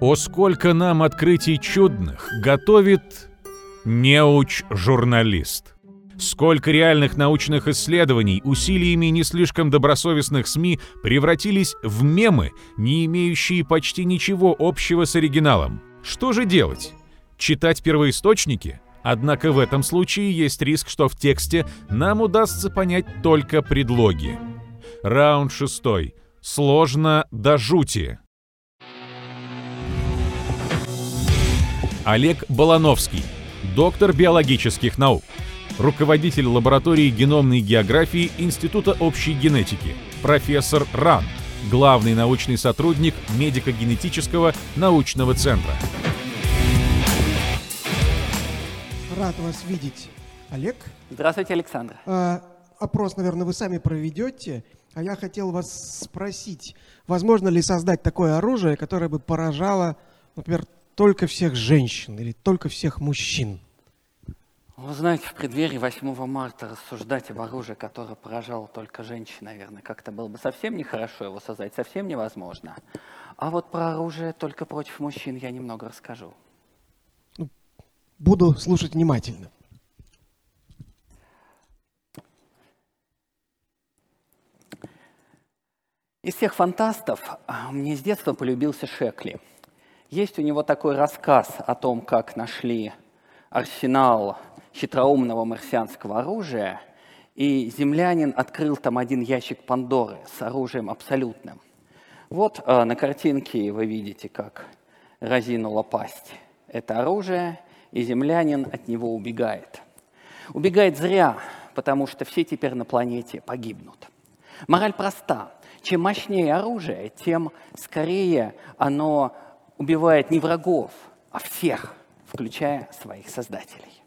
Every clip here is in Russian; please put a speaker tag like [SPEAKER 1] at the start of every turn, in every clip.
[SPEAKER 1] О сколько нам открытий чудных готовит неуч-журналист. Сколько реальных научных исследований усилиями не слишком добросовестных СМИ превратились в мемы, не имеющие почти ничего общего с оригиналом. Что же делать? Читать первоисточники? Однако в этом случае есть риск, что в тексте нам удастся понять только предлоги. Раунд шестой. Сложно до жути. Олег Балановский, доктор биологических наук, руководитель лаборатории геномной географии Института общей генетики, профессор РАН, главный научный сотрудник медико-генетического научного центра.
[SPEAKER 2] Рад вас видеть, Олег.
[SPEAKER 3] Здравствуйте, Александр.
[SPEAKER 2] А, опрос, наверное, вы сами проведете. А я хотел вас спросить, возможно ли создать такое оружие, которое бы поражало, например, только всех женщин или только всех мужчин?
[SPEAKER 3] Вы знаете, в преддверии 8 марта рассуждать об оружии, которое поражало только женщин, наверное, как-то было бы совсем нехорошо его создать, совсем невозможно. А вот про оружие только против мужчин я немного расскажу.
[SPEAKER 2] Буду слушать внимательно.
[SPEAKER 3] Из всех фантастов а, мне с детства полюбился Шекли. Есть у него такой рассказ о том, как нашли арсенал хитроумного марсианского оружия, и землянин открыл там один ящик Пандоры с оружием абсолютным. Вот э, на картинке вы видите, как разинула пасть это оружие, и землянин от него убегает. Убегает зря, потому что все теперь на планете погибнут. Мораль проста. Чем мощнее оружие, тем скорее оно убивает не врагов, а всех, включая своих создателей.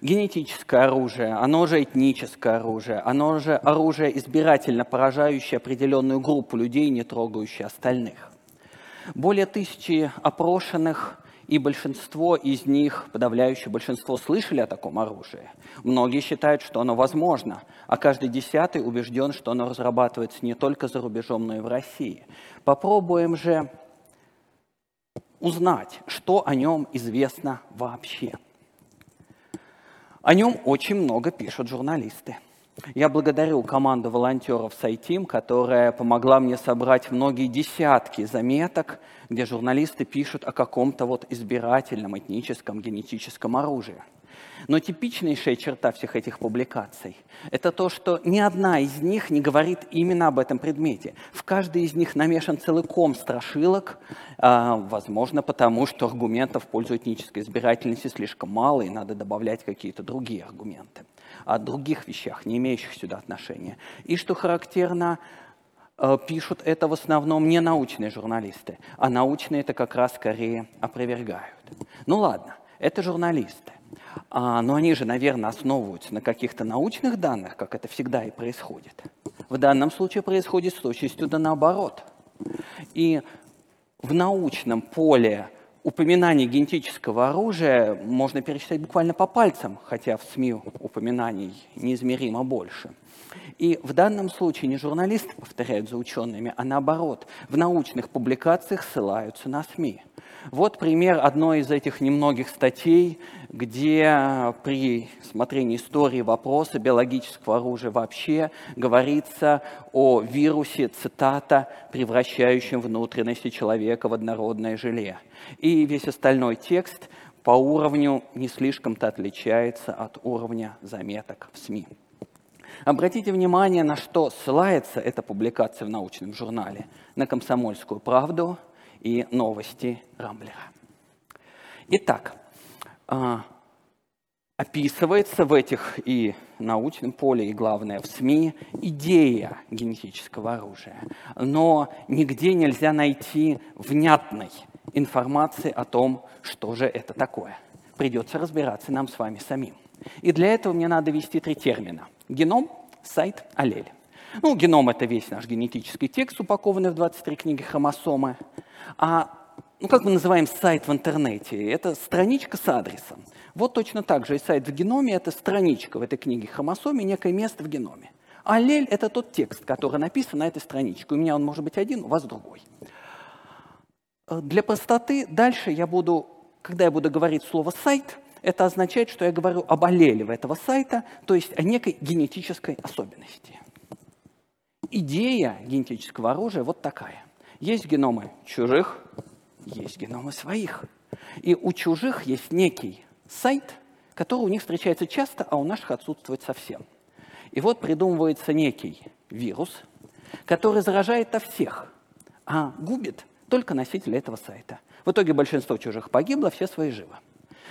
[SPEAKER 3] Генетическое оружие, оно же этническое оружие, оно же оружие, избирательно поражающее определенную группу людей, не трогающее остальных. Более тысячи опрошенных, и большинство из них, подавляющее большинство, слышали о таком оружии. Многие считают, что оно возможно, а каждый десятый убежден, что оно разрабатывается не только за рубежом, но и в России. Попробуем же узнать, что о нем известно вообще. О нем очень много пишут журналисты. Я благодарю команду волонтеров Сайтим, которая помогла мне собрать многие десятки заметок, где журналисты пишут о каком-то вот избирательном этническом генетическом оружии. Но типичнейшая черта всех этих публикаций – это то, что ни одна из них не говорит именно об этом предмете. В каждой из них намешан целый ком страшилок, а, возможно, потому что аргументов в пользу этнической избирательности слишком мало, и надо добавлять какие-то другие аргументы о других вещах, не имеющих сюда отношения. И что характерно, э, пишут это в основном не научные журналисты, а научные это как раз скорее опровергают. Ну ладно, это журналисты. А, но они же, наверное, основываются на каких-то научных данных, как это всегда и происходит. В данном случае происходит с точностью да наоборот. И в научном поле упоминаний генетического оружия можно пересчитать буквально по пальцам, хотя в СМИ упоминаний неизмеримо больше. И в данном случае не журналисты повторяют за учеными, а наоборот, в научных публикациях ссылаются на СМИ. Вот пример одной из этих немногих статей, где при смотрении истории вопроса биологического оружия вообще говорится о вирусе, цитата, превращающем внутренности человека в однородное желе. И весь остальной текст по уровню не слишком-то отличается от уровня заметок в СМИ. Обратите внимание, на что ссылается эта публикация в научном журнале. На «Комсомольскую правду», и новости Рамблера. Итак, а, описывается в этих и научном поле, и главное в СМИ идея генетического оружия. Но нигде нельзя найти внятной информации о том, что же это такое. Придется разбираться нам с вами самим. И для этого мне надо ввести три термина. Геном, сайт, аллель. Ну, геном – это весь наш генетический текст, упакованный в 23 книги хромосомы. А ну, как мы называем сайт в интернете? Это страничка с адресом. Вот точно так же и сайт в геноме – это страничка в этой книге хромосоме, некое место в геноме. Аллель – это тот текст, который написан на этой страничке. У меня он может быть один, у вас другой. Э, для простоты дальше я буду, когда я буду говорить слово «сайт», это означает, что я говорю об аллеле этого сайта, то есть о некой генетической особенности. Идея генетического оружия вот такая. Есть геномы чужих, есть геномы своих. И у чужих есть некий сайт, который у них встречается часто, а у наших отсутствует совсем. И вот придумывается некий вирус, который заражает о всех, а губит только носителя этого сайта. В итоге большинство чужих погибло, все свои живы.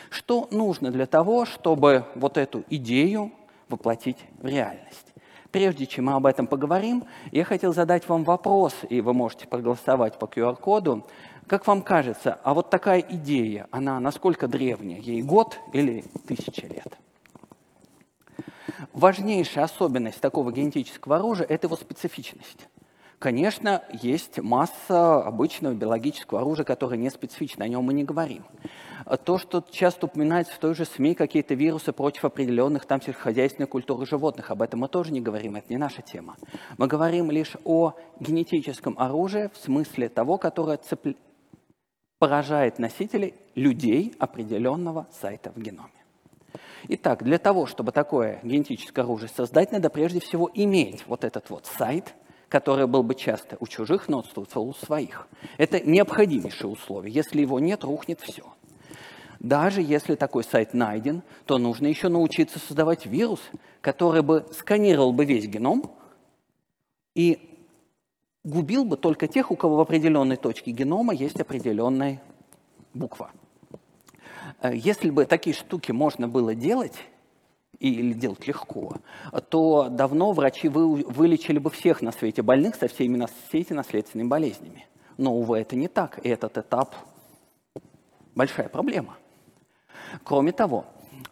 [SPEAKER 3] Что нужно для того, чтобы вот эту идею воплотить в реальность? Прежде чем мы об этом поговорим, я хотел задать вам вопрос, и вы можете проголосовать по QR-коду. Как вам кажется, а вот такая идея, она насколько древняя? Ей год или тысяча лет? Важнейшая особенность такого генетического оружия – это его специфичность. Конечно, есть масса обычного биологического оружия, которое не специфично, о нем мы не говорим. То, что часто упоминается в той же СМИ, какие-то вирусы против определенных там сельскохозяйственных культур и животных, об этом мы тоже не говорим, это не наша тема. Мы говорим лишь о генетическом оружии в смысле того, которое цепля... поражает носителей людей определенного сайта в геноме. Итак, для того, чтобы такое генетическое оружие создать, надо прежде всего иметь вот этот вот сайт, который был бы часто у чужих, но отсутствовал у своих. Это необходимейшее условие. Если его нет, рухнет все. Даже если такой сайт найден, то нужно еще научиться создавать вирус, который бы сканировал бы весь геном и губил бы только тех, у кого в определенной точке генома есть определенная буква. Э, если бы такие штуки можно было делать, или делать легко, то давно врачи вы, вылечили бы всех на свете больных со всеми все эти наследственными болезнями. Но, увы, это не так. И этот этап – большая проблема. Кроме того,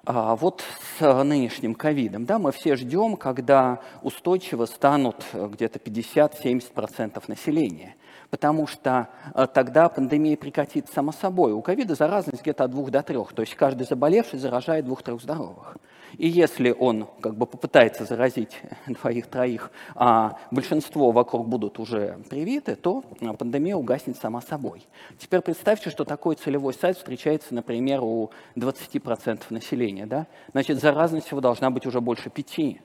[SPEAKER 3] а, вот с нынешним ковидом, да, мы все ждем, когда устойчиво станут где-то 50-70% населения – потому что э, тогда пандемия прекратится само собой. У ковида заразность где-то от двух до трех, то есть каждый заболевший заражает двух-трех здоровых. И если он как бы попытается заразить двоих-троих, а большинство вокруг будут уже привиты, то э, пандемия угаснет сама собой. Теперь представьте, что такой целевой сайт встречается, например, у 20% населения. Да? Значит, заразность его должна быть уже больше пяти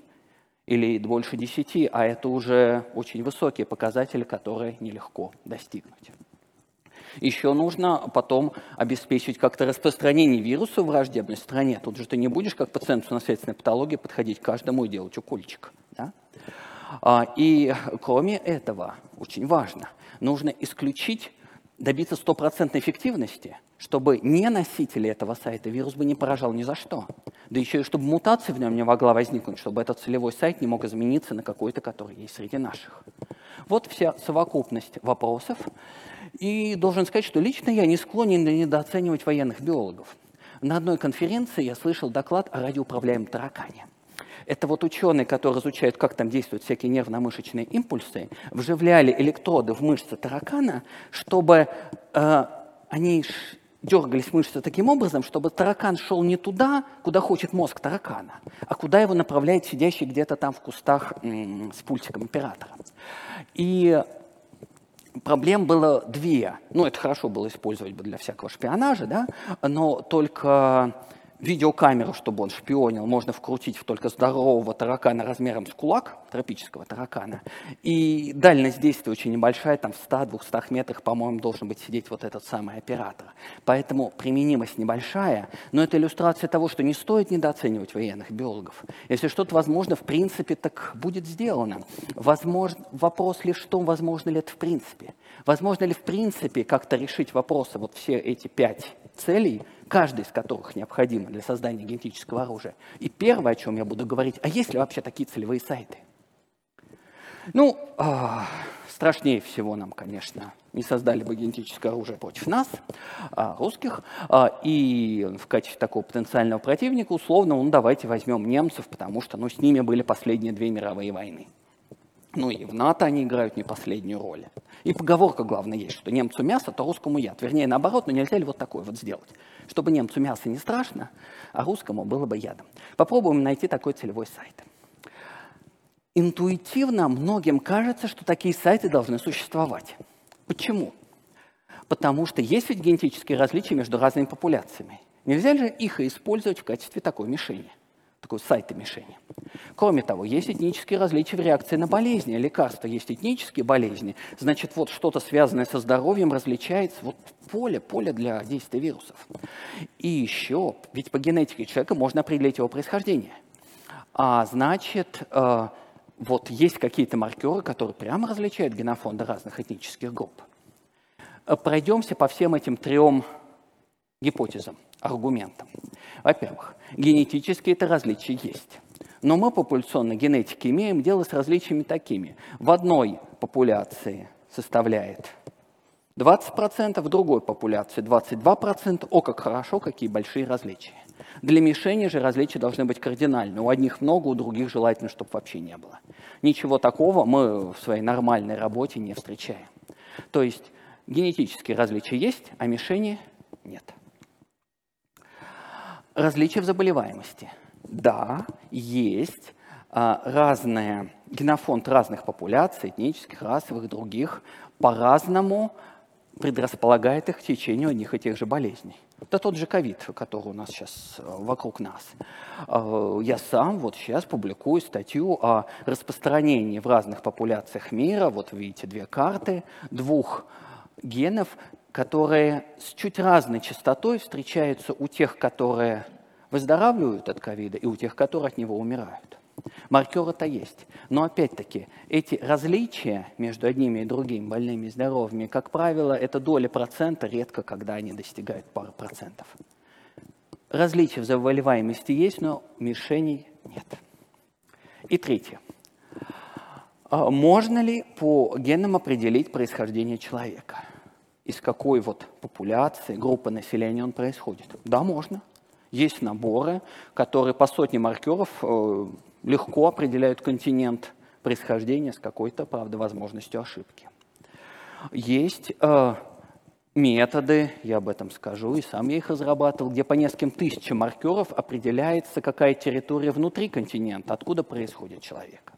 [SPEAKER 3] или больше 10, а это уже очень высокие показатели, которые нелегко достигнуть. Еще нужно потом обеспечить как-то распространение вируса в враждебной стране. Тут же ты не будешь, как пациент с наследственной патологией, подходить к каждому и делать укольчик. Да? А, и кроме этого, очень важно, нужно исключить, добиться стопроцентной эффективности – чтобы не носители этого сайта вирус бы не поражал ни за что. Да еще и чтобы мутация в нем не могла возникнуть, чтобы этот целевой сайт не мог измениться на какой-то, который есть среди наших. Вот вся совокупность вопросов. И должен сказать, что лично я не склонен недооценивать военных биологов. На одной конференции я слышал доклад о радиоуправляемом таракане. Это вот ученые, которые изучают, как там действуют всякие нервно-мышечные импульсы, вживляли электроды в мышцы таракана, чтобы э, они дергались мышцы таким образом, чтобы таракан шел не туда, куда хочет мозг таракана, а куда его направляет сидящий где-то там в кустах с пультиком оператора. И проблем было две. Ну, это хорошо было использовать бы для всякого шпионажа, да, но только видеокамеру, чтобы он шпионил, можно вкрутить в только здорового таракана размером с кулак, тропического таракана. И дальность действия очень небольшая, там в 100-200 метрах, по-моему, должен быть сидеть вот этот самый оператор. Поэтому применимость небольшая, но это иллюстрация того, что не стоит недооценивать военных биологов. Если что-то возможно, в принципе, так будет сделано. Возможно, вопрос лишь в том, возможно ли это в принципе. Возможно ли в принципе как-то решить вопросы, вот все эти пять целей, каждый из которых необходимо для создания генетического оружия. И первое, о чем я буду говорить, а есть ли вообще такие целевые сайты? Ну, э, страшнее всего нам, конечно, не создали бы генетическое оружие против нас, э, русских, э, и в качестве такого потенциального противника, условно, ну, давайте возьмем немцев, потому что ну, с ними были последние две мировые войны. Ну и в НАТО они играют не последнюю роль. И поговорка, главное, есть, что немцу мясо, то русскому яд. Вернее, наоборот, но нельзя ли вот такое вот сделать? Чтобы немцу мясо не страшно, а русскому было бы ядом. Попробуем найти такой целевой сайт. интуитивно многим кажется, что такие сайты должны существовать. Почему? Потому что есть ведь генетические различия между разными популяциями. Нельзя же их использовать в качестве такой мишени, такой сайта мишени. Кроме того, есть этнические различия в реакции на болезни. Лекарства есть этнические болезни, значит, вот что-то связанное со здоровьем различается, вот поле, поле для действия вирусов. И еще, ведь по генетике человека можно определить его происхождение. А значит, э, вот есть какие-то маркеры, которые прямо различают генофонды разных этнических групп. Э, пройдемся по всем этим трем гипотезам, аргументам. Во-первых, генетические это различия есть. Но мы популяционной генетики имеем дело с различиями такими. В одной популяции составляет 20%, в другой популяции 22%. О, как хорошо, какие большие различия. Для мишени же различия должны быть кардинальны. У одних много, у других желательно, чтобы вообще не было. Ничего такого мы в своей нормальной работе не встречаем. То есть генетические различия есть, а мишени нет. Различия в заболеваемости. Да, есть а, разные, генофонд разных популяций, этнических, расовых, других, по-разному предрасполагает их к течению одних и тех же болезней. Это тот же ковид, который у нас сейчас э, вокруг нас. Э, я сам вот сейчас публикую статью о распространении в разных популяциях мира, вот видите две карты, двух генов, которые с чуть разной частотой встречаются у тех, которые выздоравливают от ковида, и у тех, которые от него умирают. Маркеры-то есть. Но опять-таки, эти различия между одними и другими, больными и здоровыми, как правило, это доля процента, редко когда они достигают пары процентов. Различия в заболеваемости есть, но мишеней нет. И третье. А можно ли по генам определить происхождение человека? Из какой вот популяции, группы населения он происходит? Да, можно. Есть наборы, которые по сотне маркеров э, легко определяют континент происхождения с какой-то, правда, возможностью ошибки. Есть э, методы, я об этом скажу, и сам я их разрабатывал, где по нескольким тысячам маркеров определяется, какая территория внутри континента, откуда происходит человек.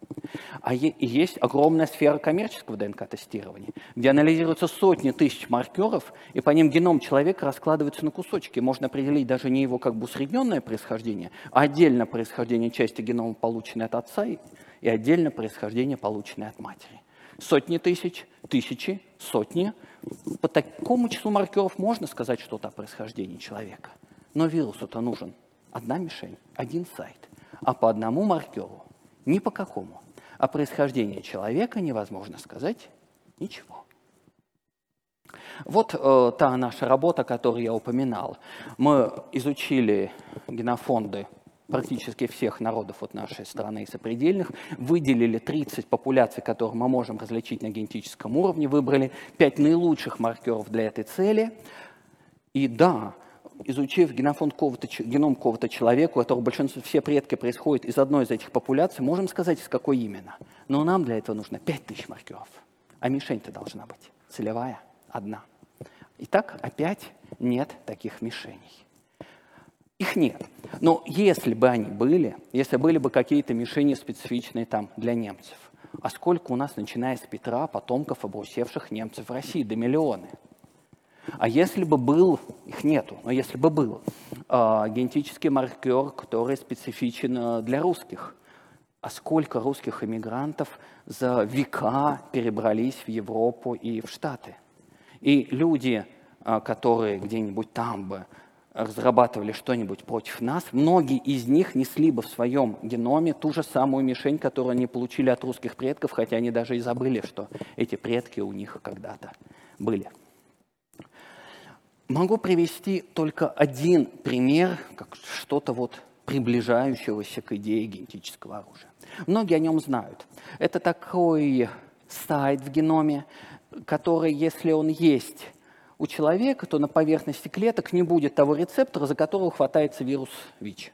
[SPEAKER 3] А есть огромная сфера коммерческого ДНК-тестирования, где анализируются сотни тысяч маркеров, и по ним геном человека раскладывается на кусочки. Можно определить даже не его как бы усредненное происхождение, а отдельно происхождение части генома, полученной от отца, и отдельно происхождение, полученное от матери. Сотни тысяч, тысячи, сотни. По такому числу маркеров можно сказать что-то о происхождении человека. Но вирусу-то нужен одна мишень, один сайт. А по одному маркеру ни по какому. О происхождении человека невозможно сказать ничего. Вот э, та наша работа, которую я упоминал. Мы изучили генофонды практически всех народов от нашей страны и сопредельных, выделили 30 популяций, которые мы можем различить на генетическом уровне, выбрали 5 наилучших маркеров для этой цели. И да, изучив генофонд какого-то, геном какого-то человека, у которого большинство, все предки происходят из одной из этих популяций, можем сказать, из какой именно. Но нам для этого нужно 5000 маркеров. А мишень-то должна быть целевая, одна. Итак, опять нет таких мишеней. Их нет. Но если бы они были, если были бы какие-то мишени специфичные там для немцев, а сколько у нас, начиная с Петра, потомков обрусевших немцев в России, до миллионы – а если бы был, их нету, но если бы был э, генетический маркер, который специфичен э, для русских, а сколько русских иммигрантов за века перебрались в Европу и в Штаты? И люди, э, которые где-нибудь там бы разрабатывали что-нибудь против нас, многие из них несли бы в своем геноме ту же самую мишень, которую они получили от русских предков, хотя они даже и забыли, что эти предки у них когда-то были. Могу привести только один пример, как что-то вот приближающегося к идее генетического оружия. Многие о нем знают. Это такой сайт в геноме, который, если он есть у человека, то на поверхности клеток не будет того рецептора, за которого хватается вирус ВИЧ.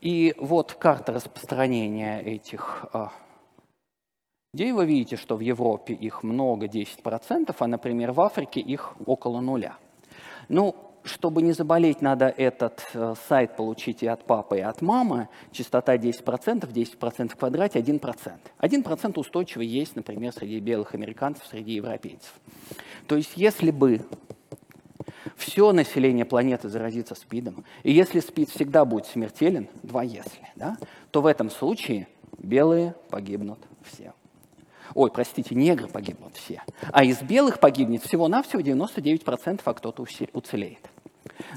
[SPEAKER 3] И вот карта распространения этих а, идей. Вы видите, что в Европе их много, 10%, а, например, в Африке их около нуля. Ну, чтобы не заболеть, надо этот э, сайт получить и от папы, и от мамы. Частота 10%, 10% в квадрате, 1%. 1% устойчиво есть, например, среди белых американцев, среди европейцев. То есть если бы все население планеты заразится СПИДом, и если СПИД всегда будет смертелен, два если, да, то в этом случае белые погибнут все. Ой, простите, негры погибнут все. А из белых погибнет всего-навсего 99%, а кто-то уцелеет.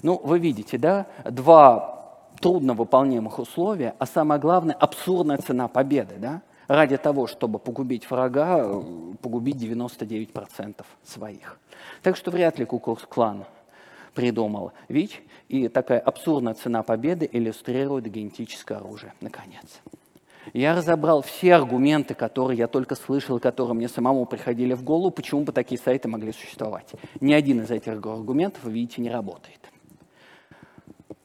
[SPEAKER 3] Ну, вы видите, да, два трудно выполнимых условия, а самое главное, абсурдная цена победы, да, ради того, чтобы погубить врага, погубить 99% своих. Так что вряд ли Куклукс-клан придумал ВИЧ, и такая абсурдная цена победы иллюстрирует генетическое оружие, наконец. Я разобрал все аргументы, которые я только слышал, которые мне самому приходили в голову, почему бы такие сайты могли существовать. Ни один из этих аргументов, видите, не работает.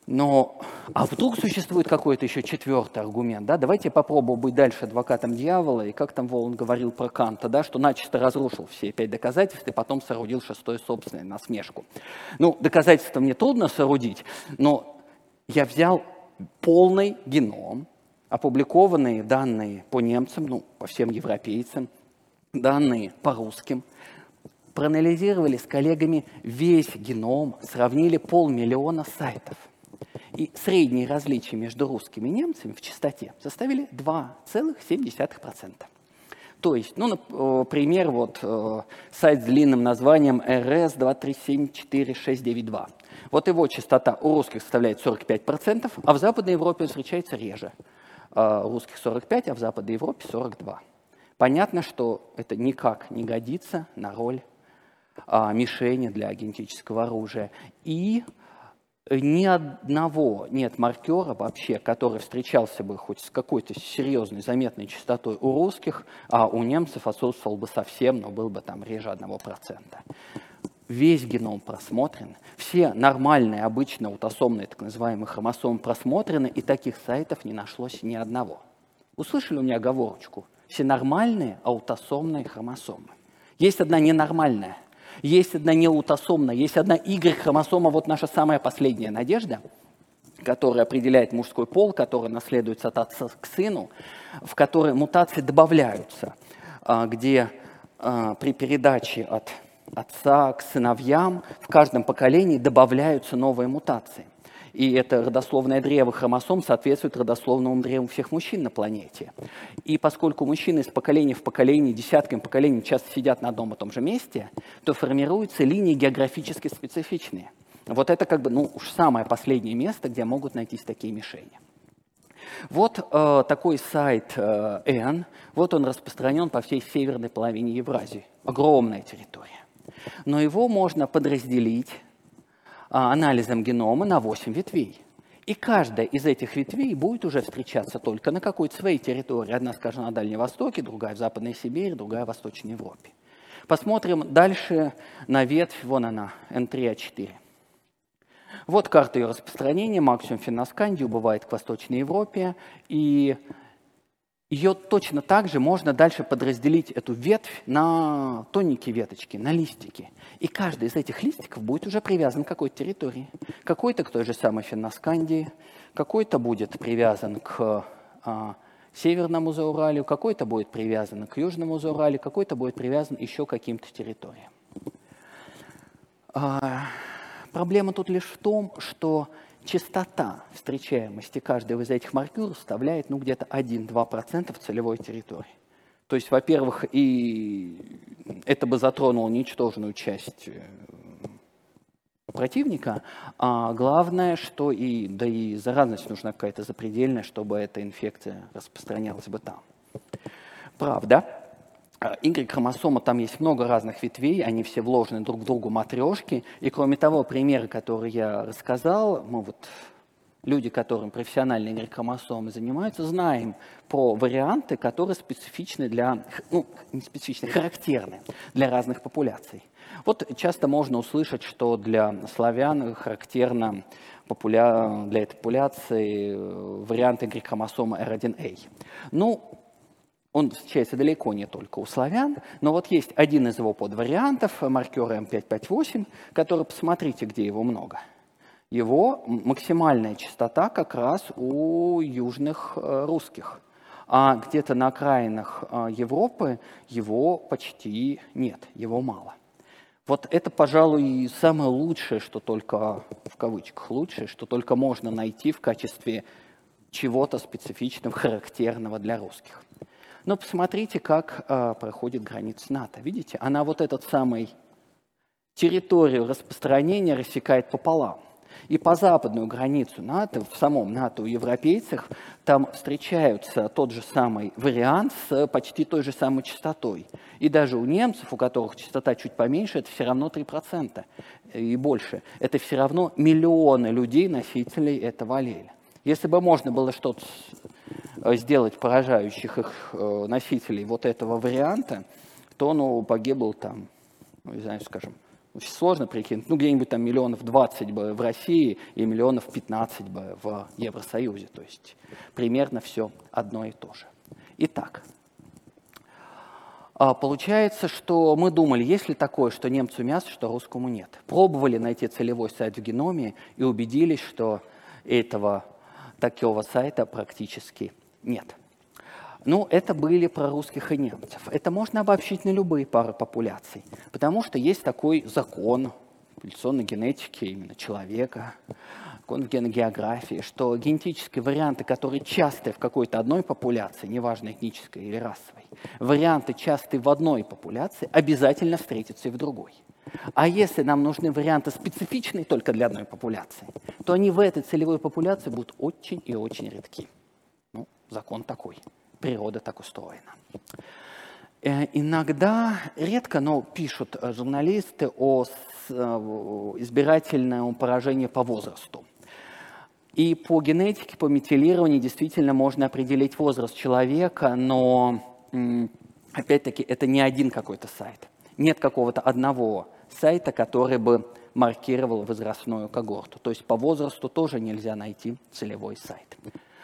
[SPEAKER 3] Но, а вдруг существует какой-то еще четвертый аргумент, да? Давайте попробуем быть дальше адвокатом дьявола, и как там Волан говорил про Канта, да, что начисто разрушил все пять доказательств и потом соорудил шестое собственное насмешку. Ну, доказательства мне трудно соорудить, но я взял полный геном, опубликованные данные по немцам, ну, по всем европейцам, данные по русским, проанализировали с коллегами весь геном, сравнили полмиллиона сайтов – и средние различия между русскими и немцами в частоте составили 2,7%. То есть, ну, например, вот э, сайт с длинным названием RS-2374692. Вот его частота у русских составляет 45%, а в Западной Европе встречается реже. Э, русских 45, а в Западной Европе 42. Понятно, что это никак не годится на роль а, мишени для генетического оружия. И ни одного нет маркера вообще, который встречался бы хоть с какой-то серьезной, заметной частотой у русских, а у немцев отсутствовал бы совсем, но был бы там реже одного процента. Весь геном просмотрен, все нормальные, обычно аутосомные, так называемые хромосомы просмотрены, и таких сайтов не нашлось ни одного. Услышали у меня оговорочку? Все нормальные аутосомные хромосомы. Есть одна ненормальная – есть одна неаутосомная, есть одна Y-хромосома, вот наша самая последняя надежда, которая определяет мужской пол, который наследуется от отца к сыну, в которой мутации добавляются, а, где а, при передаче от отца к сыновьям в каждом поколении добавляются новые мутации. И это родословное древо хромосом соответствует родословному древу всех мужчин на планете. И поскольку мужчины из поколения в поколение, десятками поколений часто сидят на одном и том же месте, то формируются линии географически специфичные. Вот это как бы, ну, уж самое последнее место, где могут найтись такие мишени. Вот э, такой сайт э, N, вот он распространен по всей северной половине Евразии. Огромная территория. Но его можно подразделить а, анализом генома на 8 ветвей. И каждая из этих ветвей будет уже встречаться только на какой-то своей территории. Одна, скажем, на Дальнем Востоке, другая в Западной Сибири, другая в Восточной Европе. Посмотрим дальше на ветвь, вон она, N3A4. Вот карта ее распространения, максимум феносканди убывает к Восточной Европе, и ее точно так же можно дальше подразделить, эту ветвь, на тоненькие веточки, на листики. И каждый из этих листиков будет уже привязан к какой-то территории. Какой-то к той же самой Финноскандии, какой-то будет привязан к а, Северному Зауралью, какой-то будет привязан к Южному Зауралью, какой-то будет привязан еще к каким-то территориям. А, проблема тут лишь в том, что частота встречаемости каждого из этих маркеров составляет ну, где-то 1-2% в целевой территории. То есть, во-первых, и это бы затронуло ничтожную часть э, противника, а главное, что и, да и заразность нужна какая-то запредельная, чтобы эта инфекция распространялась бы там. Правда, Y-хромосома, там есть много разных ветвей, они все вложены друг в другу матрешки. И кроме того, примеры, которые я рассказал, мы вот люди, которым профессиональные Y-хромосомы занимаются, знаем про варианты, которые специфичны для, ну, не специфичны, характерны для разных популяций. Вот часто можно услышать, что для славян характерно популя... для этой популяции э, вариант Y-хромосомы R1A. Ну, он встречается далеко не только у славян, но вот есть один из его подвариантов, маркер М558, который, посмотрите, где его много – Его максимальная частота как раз у южных э, русских. А где-то на окраинах э, Европы его почти нет, его мало. Вот это, пожалуй, самое лучшее, что только, в кавычках, лучшее, что только можно найти в качестве чего-то специфичного, характерного для русских. Но посмотрите, как э, проходит граница НАТО. Видите, она вот этот самый территорию распространения рассекает пополам. И по западную границу НАТО, в самом НАТО у европейцев, там встречаются тот же самый вариант с почти той же самой частотой. И даже у немцев, у которых частота чуть поменьше, это все равно 3% и больше. Это все равно миллионы людей, носителей этого аллеля. Если бы можно было что-то сделать поражающих их э, носителей вот этого варианта, то ну, погибло там, ну, не знаю, скажем, очень сложно прикинуть, ну где-нибудь там миллионов 20 бы в России и миллионов 15 бы в Евросоюзе. То есть примерно все одно и то же. Итак, а, Получается, что мы думали, есть ли такое, что немцу мясо, что русскому нет. Пробовали найти целевой сайт в геноме и убедились, что этого такого сайта практически нет. Ну, это были про русских и немцев. Это можно обобщить на любые пары популяций, потому что есть такой закон эволюционной генетики именно человека, закон геногеографии, что генетические варианты, которые часты в какой-то одной популяции, неважно этнической или расовой, варианты частые в одной популяции, обязательно встретятся и в другой. А если нам нужны варианты специфичные только для одной популяции, то они в этой целевой популяции будут очень и очень редки. Ну, закон такой, природа так устроена. Э, иногда, редко, но пишут э, журналисты о э, избирательном поражении по возрасту. И по генетике, по метилированию действительно можно определить возраст человека, но опять-таки это не один какой-то сайт. Нет какого-то одного сайта, который бы маркировал возрастную когорту. То есть по возрасту тоже нельзя найти целевой сайт.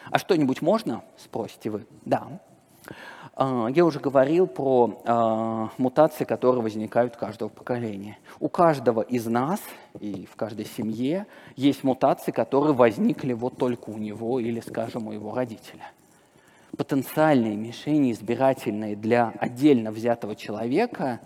[SPEAKER 3] А что-нибудь можно, спросите вы? Да. А, я уже говорил про а, мутации, которые возникают у каждого поколения. У каждого из нас и в каждой семье есть мутации, которые возникли вот только у него или, скажем, у его родителя. Потенциальные мишени избирательные для отдельно взятого человека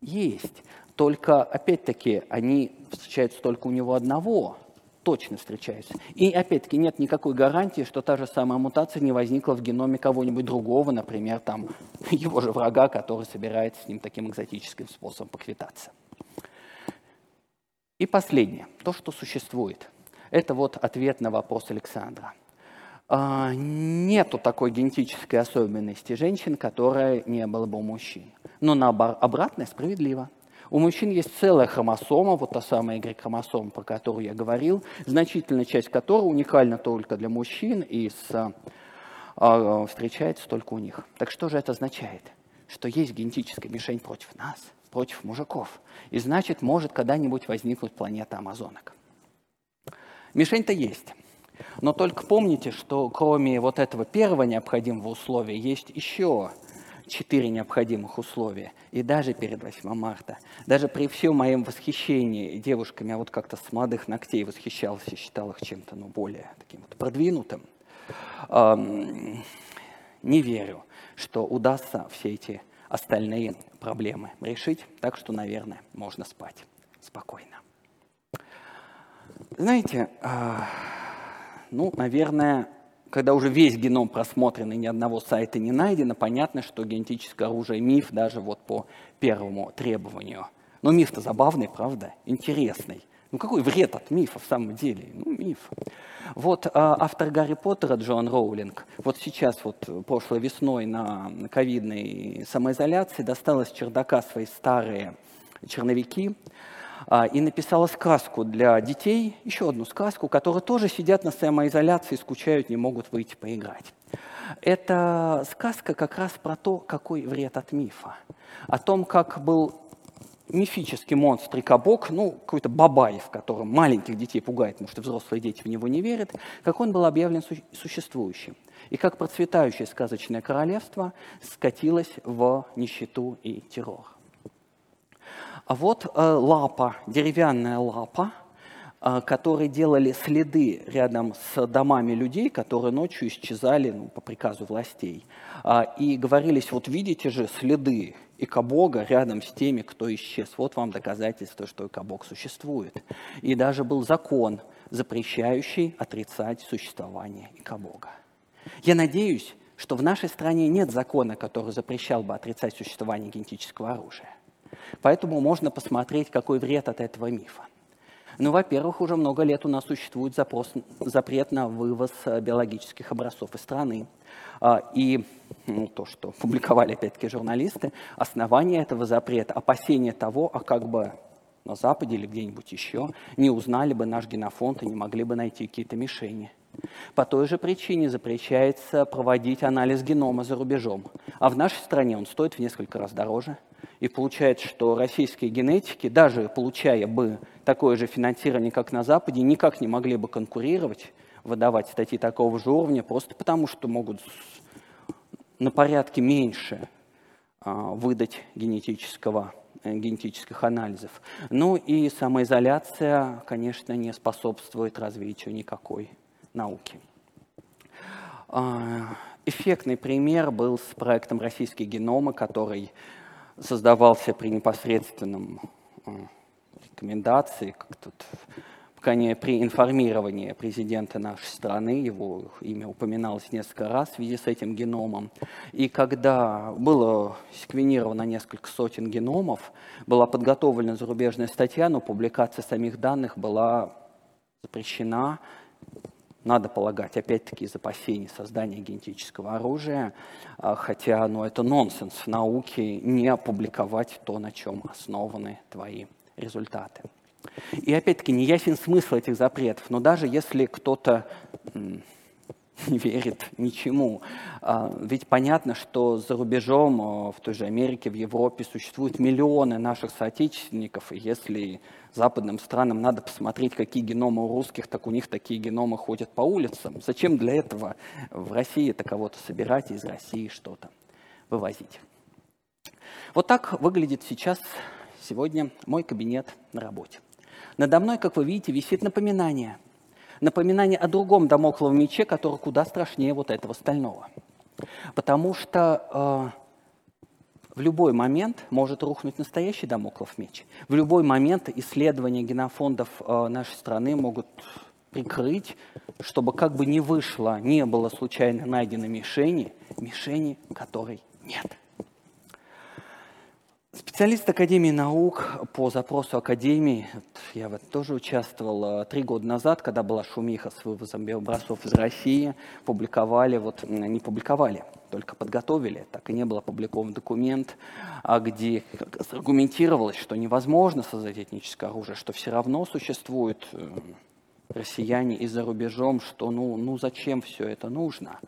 [SPEAKER 3] есть. Только, опять-таки, они встречаются только у него одного, точно встречаются. И, опять-таки, нет никакой гарантии, что та же самая мутация не возникла в геноме кого-нибудь другого, например, там, его же врага, который собирается с ним таким экзотическим способом поквитаться. И последнее, то, что существует. Это вот ответ на вопрос Александра. А, нету такой генетической особенности женщин, которая не было бы у мужчин. Но на обратное справедливо. У мужчин есть целая хромосома, вот та самая Y-хромосома, про которую я говорил, значительная часть которой уникальна только для мужчин и с, э, встречается только у них. Так что же это означает? Что есть генетическая мишень против нас, против мужиков. И значит, может когда-нибудь возникнуть планета Амазонок. Мишень-то есть. Но только помните, что кроме вот этого первого необходимого условия есть еще четыре необходимых условия. И даже перед 8 марта, даже при всем моем восхищении девушками, я вот как-то с молодых ногтей восхищался считал их чем-то ну, более таким вот продвинутым, эм, не верю, что удастся все эти остальные проблемы решить. Так что, наверное, можно спать спокойно. Знаете, э, ну, наверное, когда уже весь геном просмотрен и ни одного сайта не найдено, понятно, что генетическое оружие миф даже вот по первому требованию. Но миф-то забавный, правда? Интересный. Ну какой вред от мифа в самом деле? Ну, миф. Вот а, автор Гарри Поттера Джон Роулинг, вот сейчас, вот прошлой весной на ковидной самоизоляции достал из чердака свои старые черновики, и написала сказку для детей, еще одну сказку, которые тоже сидят на самоизоляции, скучают, не могут выйти поиграть. Это сказка как раз про то, какой вред от мифа. О том, как был мифический монстр и кабок, ну, какой-то бабаев, которым маленьких детей пугает, потому что взрослые дети в него не верят, как он был объявлен существующим. И как процветающее сказочное королевство скатилось в нищету и террор. А вот э, лапа, деревянная лапа, а, которые делали следы рядом с домами людей, которые ночью исчезали ну, по приказу властей. А, и говорились, вот видите же следы Икабога рядом с теми, кто исчез. Вот вам доказательство, что Икабог существует. И даже был закон, запрещающий отрицать существование Икабога. Я надеюсь, что в нашей стране нет закона, который запрещал бы отрицать существование генетического оружия. Поэтому можно посмотреть, какой вред от этого мифа. Ну, во-первых, уже много лет у нас существует запрос, запрет на вывоз э, биологических образцов из страны. А, и ну, то, что публиковали опять-таки журналисты, основание этого запрета, опасение того, а как бы на Западе или где-нибудь еще не узнали бы наш генофонд и не могли бы найти какие-то мишени. По той же причине запрещается проводить анализ генома за рубежом. А в нашей стране он стоит в несколько раз дороже. И получается, что российские генетики, даже получая бы такое же финансирование, как на Западе, никак не могли бы конкурировать, выдавать статьи такого же уровня, просто потому что могут на порядке меньше а, выдать генетического, э, генетических анализов. Ну и самоизоляция, конечно, не способствует развитию никакой науки. А, эффектный пример был с проектом «Российские геномы», который создавался при непосредственном а, рекомендации, как тут, не при информировании президента нашей страны, его имя упоминалось несколько раз в связи с этим геномом. И когда было секвенировано несколько сотен геномов, была подготовлена зарубежная статья, но публикация самих данных была запрещена надо полагать, опять-таки, из опасений создания генетического оружия, а, хотя ну, это нонсенс в науке не опубликовать то, на чем основаны твои результаты. И опять-таки не ясен смысл этих запретов, но даже если кто-то не верит ничему. А, ведь понятно, что за рубежом, а, в той же Америке, в Европе существуют миллионы наших соотечественников, и если западным странам надо посмотреть, какие геномы у русских, так у них такие геномы ходят по улицам. Зачем для этого в России это кого-то собирать, из России что-то вывозить? Вот так выглядит сейчас, сегодня, мой кабинет на работе. Надо мной, как вы видите, висит напоминание – напоминание о другом домокловом мече, который куда страшнее вот этого стального. Потому что э, в любой момент может рухнуть настоящий домоклов меч. В любой момент исследования генофондов э, нашей страны могут прикрыть, чтобы как бы не вышло, не было случайно найдено мишени, мишени которой нет. Специалист Академии наук по запросу Академии, я в этом тоже участвовал э, три года назад, когда была шумиха с вывозом биообразцов из России, публиковали, вот не публиковали, только подготовили, так и не был опубликован документ, а где аргументировалось, что невозможно создать этническое оружие, что все равно существует э, россияне и за рубежом, что ну, ну зачем все это нужно.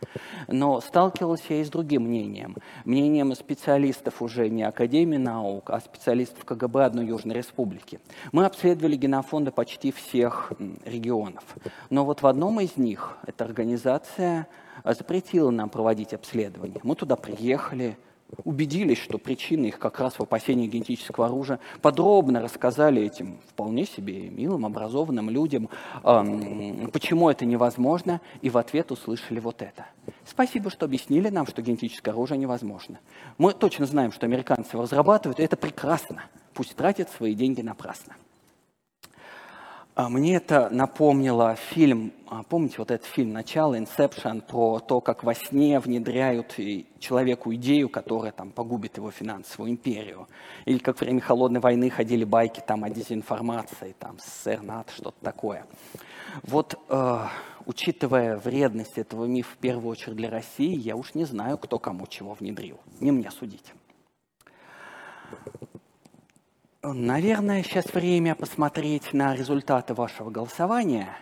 [SPEAKER 3] Но сталкивался я и с другим мнением. Мнением специалистов уже не Академии наук, а специалистов КГБ одной Южной Республики. Мы обследовали генофонды почти всех регионов. Но вот в одном из них эта организация запретила нам проводить обследование. Мы туда приехали, убедились, что причины их как раз в опасении генетического оружия, подробно рассказали этим вполне себе милым, образованным людям, э, почему это невозможно, и в ответ услышали вот это. Спасибо, что объяснили нам, что генетическое оружие невозможно. Мы точно знаем, что американцы его разрабатывают, и это прекрасно. Пусть тратят свои деньги напрасно. А мне это напомнило фильм, а, помните вот этот фильм «Начало», «Инсепшн», про то, как во сне внедряют человеку идею, которая там погубит его финансовую империю. Или как во время Холодной войны ходили байки там о дезинформации, там СССР, что-то такое. Вот, э, учитывая вредность этого мифа в первую очередь для России, я уж не знаю, кто кому чего внедрил. Не мне судить. Наверное, сейчас время посмотреть на результаты вашего голосования,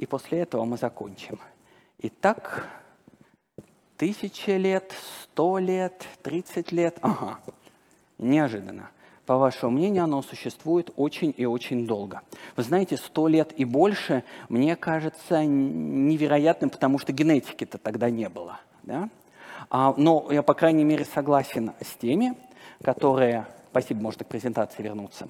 [SPEAKER 3] и после этого мы закончим. Итак, тысяча лет, сто лет, тридцать лет. Ага, неожиданно. По вашему мнению, оно существует очень и очень долго. Вы знаете, сто лет и больше, мне кажется, невероятным, потому что генетики-то тогда не было. Да? А, но я, по крайней мере, согласен с теми, которые спасибо, можно к презентации вернуться,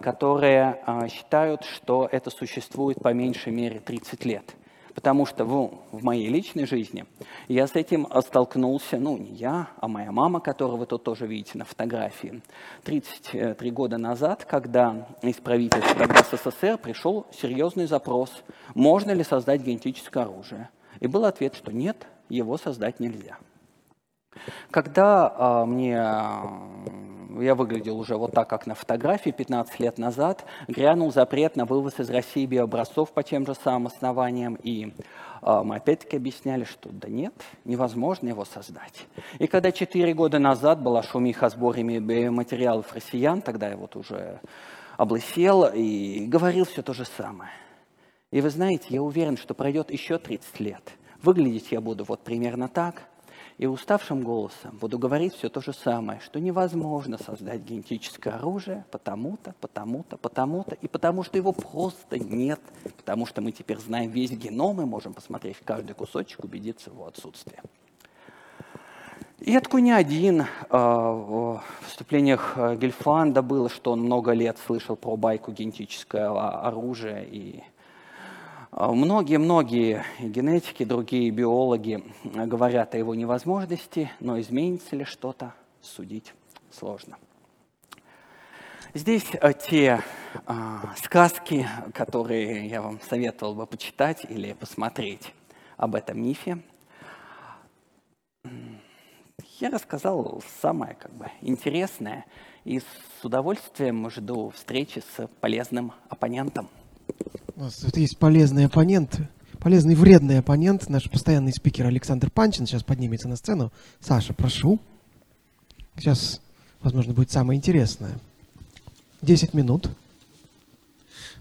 [SPEAKER 3] которые считают, что это существует по меньшей мере 30 лет. Потому что в, в моей личной жизни я с этим столкнулся, ну, не я, а моя мама, которую вы тут тоже видите на фотографии, 33 года назад, когда из правительства СССР пришел серьезный запрос, можно ли создать генетическое оружие. И был ответ, что нет, его создать нельзя. Когда а, мне я выглядел уже вот так, как на фотографии 15 лет назад, грянул запрет на вывоз из России биообразцов по тем же самым основаниям, и э, мы опять-таки объясняли, что да нет, невозможно его создать. И когда 4 года назад была шумиха о сборе биоматериалов россиян, тогда я вот уже облысел и говорил все то же самое. И вы знаете, я уверен, что пройдет еще 30 лет. Выглядеть я буду вот примерно так – и уставшим голосом буду говорить все то же самое, что невозможно создать генетическое оружие потому-то, потому-то, потому-то, и потому что его просто нет, потому что мы теперь знаем весь геном и можем посмотреть в каждый кусочек, убедиться в его отсутствии. И такой не один. А, в выступлениях э, Гельфанда было, что он много лет слышал про байку генетического оружия и многие-многие генетики, другие биологи говорят о его невозможности, но изменится ли что-то, судить сложно. Здесь э, те а, сказки, которые я вам советовал бы почитать или посмотреть об этом мифе. Я рассказал самое как бы, интересное и с удовольствием жду встречи с полезным оппонентом.
[SPEAKER 2] У нас тут есть полезный оппонент, полезный вредный оппонент, наш постоянный спикер Александр Панчин сейчас поднимется на сцену. Саша, прошу. Сейчас, возможно, будет самое интересное. Десять минут.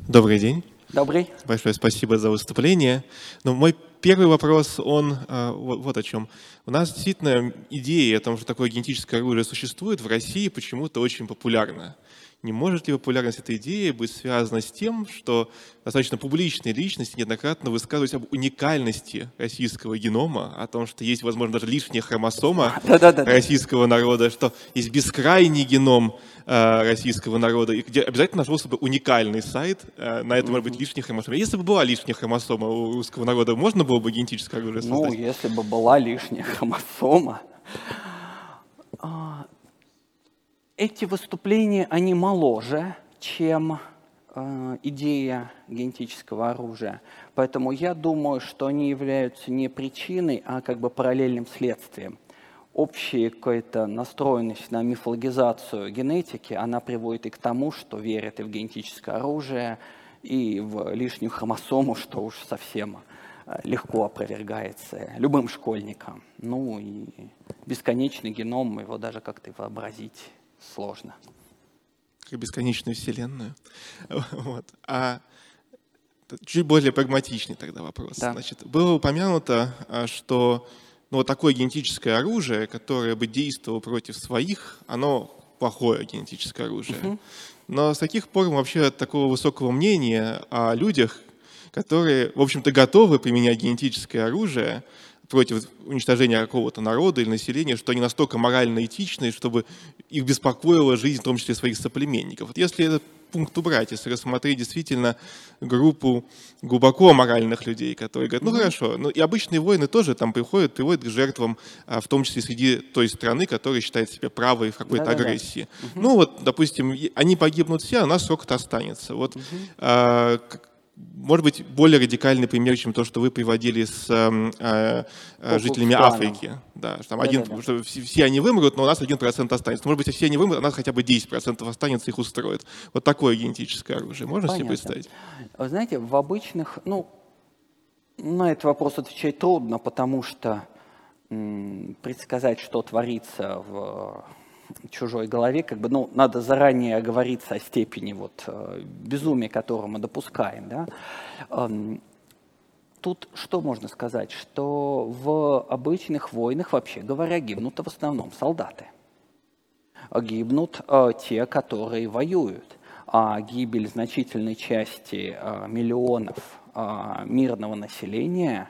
[SPEAKER 4] Добрый день.
[SPEAKER 3] Добрый.
[SPEAKER 4] Большое спасибо за выступление. Но мой первый вопрос, он а, вот, вот о чем. У нас действительно идея о том, что такое генетическое оружие существует, в России почему-то очень популярна. Не может ли популярность этой идеи быть связана с тем, что достаточно публичные личности неоднократно высказывались об уникальности российского генома, о том, что есть, возможно, даже лишняя хромосома российского народа, что есть бескрайний геном э, российского народа, и где обязательно нашелся бы уникальный сайт, э, на этом, может быть, лишняя хромосома. Если бы была лишняя хромосома у русского народа, можно было бы генетическое оружие
[SPEAKER 3] ну, создать? Ну, если бы была лишняя хромосома, а, эти выступления, они моложе, чем э, идея генетического оружия. Поэтому я думаю, что они являются не причиной, а как бы параллельным следствием. Общая какая-то настроенность на мифологизацию генетики, она приводит и к тому, что верят и в генетическое оружие, и в лишнюю хромосому, что уж совсем э, легко опровергается любым школьником. Ну и бесконечный геном, его даже как-то вообразить сложно.
[SPEAKER 4] Как бесконечную вселенную. Вот. А чуть более прагматичный тогда вопрос. Да. Значит, было упомянуто, а, что ну, такое генетическое оружие, которое бы действовало против своих, оно плохое генетическое оружие. Угу. Но с таких пор вообще такого высокого мнения о людях, которые, в общем-то, готовы применять генетическое оружие, против уничтожения какого-то народа или населения, что они настолько морально этичны, чтобы их беспокоила жизнь, в том числе своих соплеменников. Вот если этот пункт убрать, если рассмотреть действительно группу глубоко моральных людей, которые говорят, ну хорошо, ну и обычные воины тоже там приходят, приводят к жертвам, а, в том числе среди той страны, которая считает себя правой в какой-то Да-да-да. агрессии. Угу. Ну вот, допустим, они погибнут все, а у нас срок-то останется. Вот угу. а, может быть, более радикальный пример, чем то, что вы приводили с э, э, жителями Африки. Да, что, там один, да, да. что все, все они вымрут, но у нас один процент останется. Может быть, все они вымрут, у нас хотя бы 10% останется, их устроит. Вот такое генетическое оружие. Можно Понятно. себе представить?
[SPEAKER 3] Вы знаете, в обычных, ну, на этот вопрос отвечать трудно, потому что м, предсказать, что творится в чужой голове, как бы, ну, надо заранее оговориться о степени вот э, безумия, которое мы допускаем, да. Тут что можно сказать, что в обычных войнах, вообще говоря, гибнут в основном солдаты. Гибнут э, те, которые воюют. А гибель значительной части э, миллионов э, мирного населения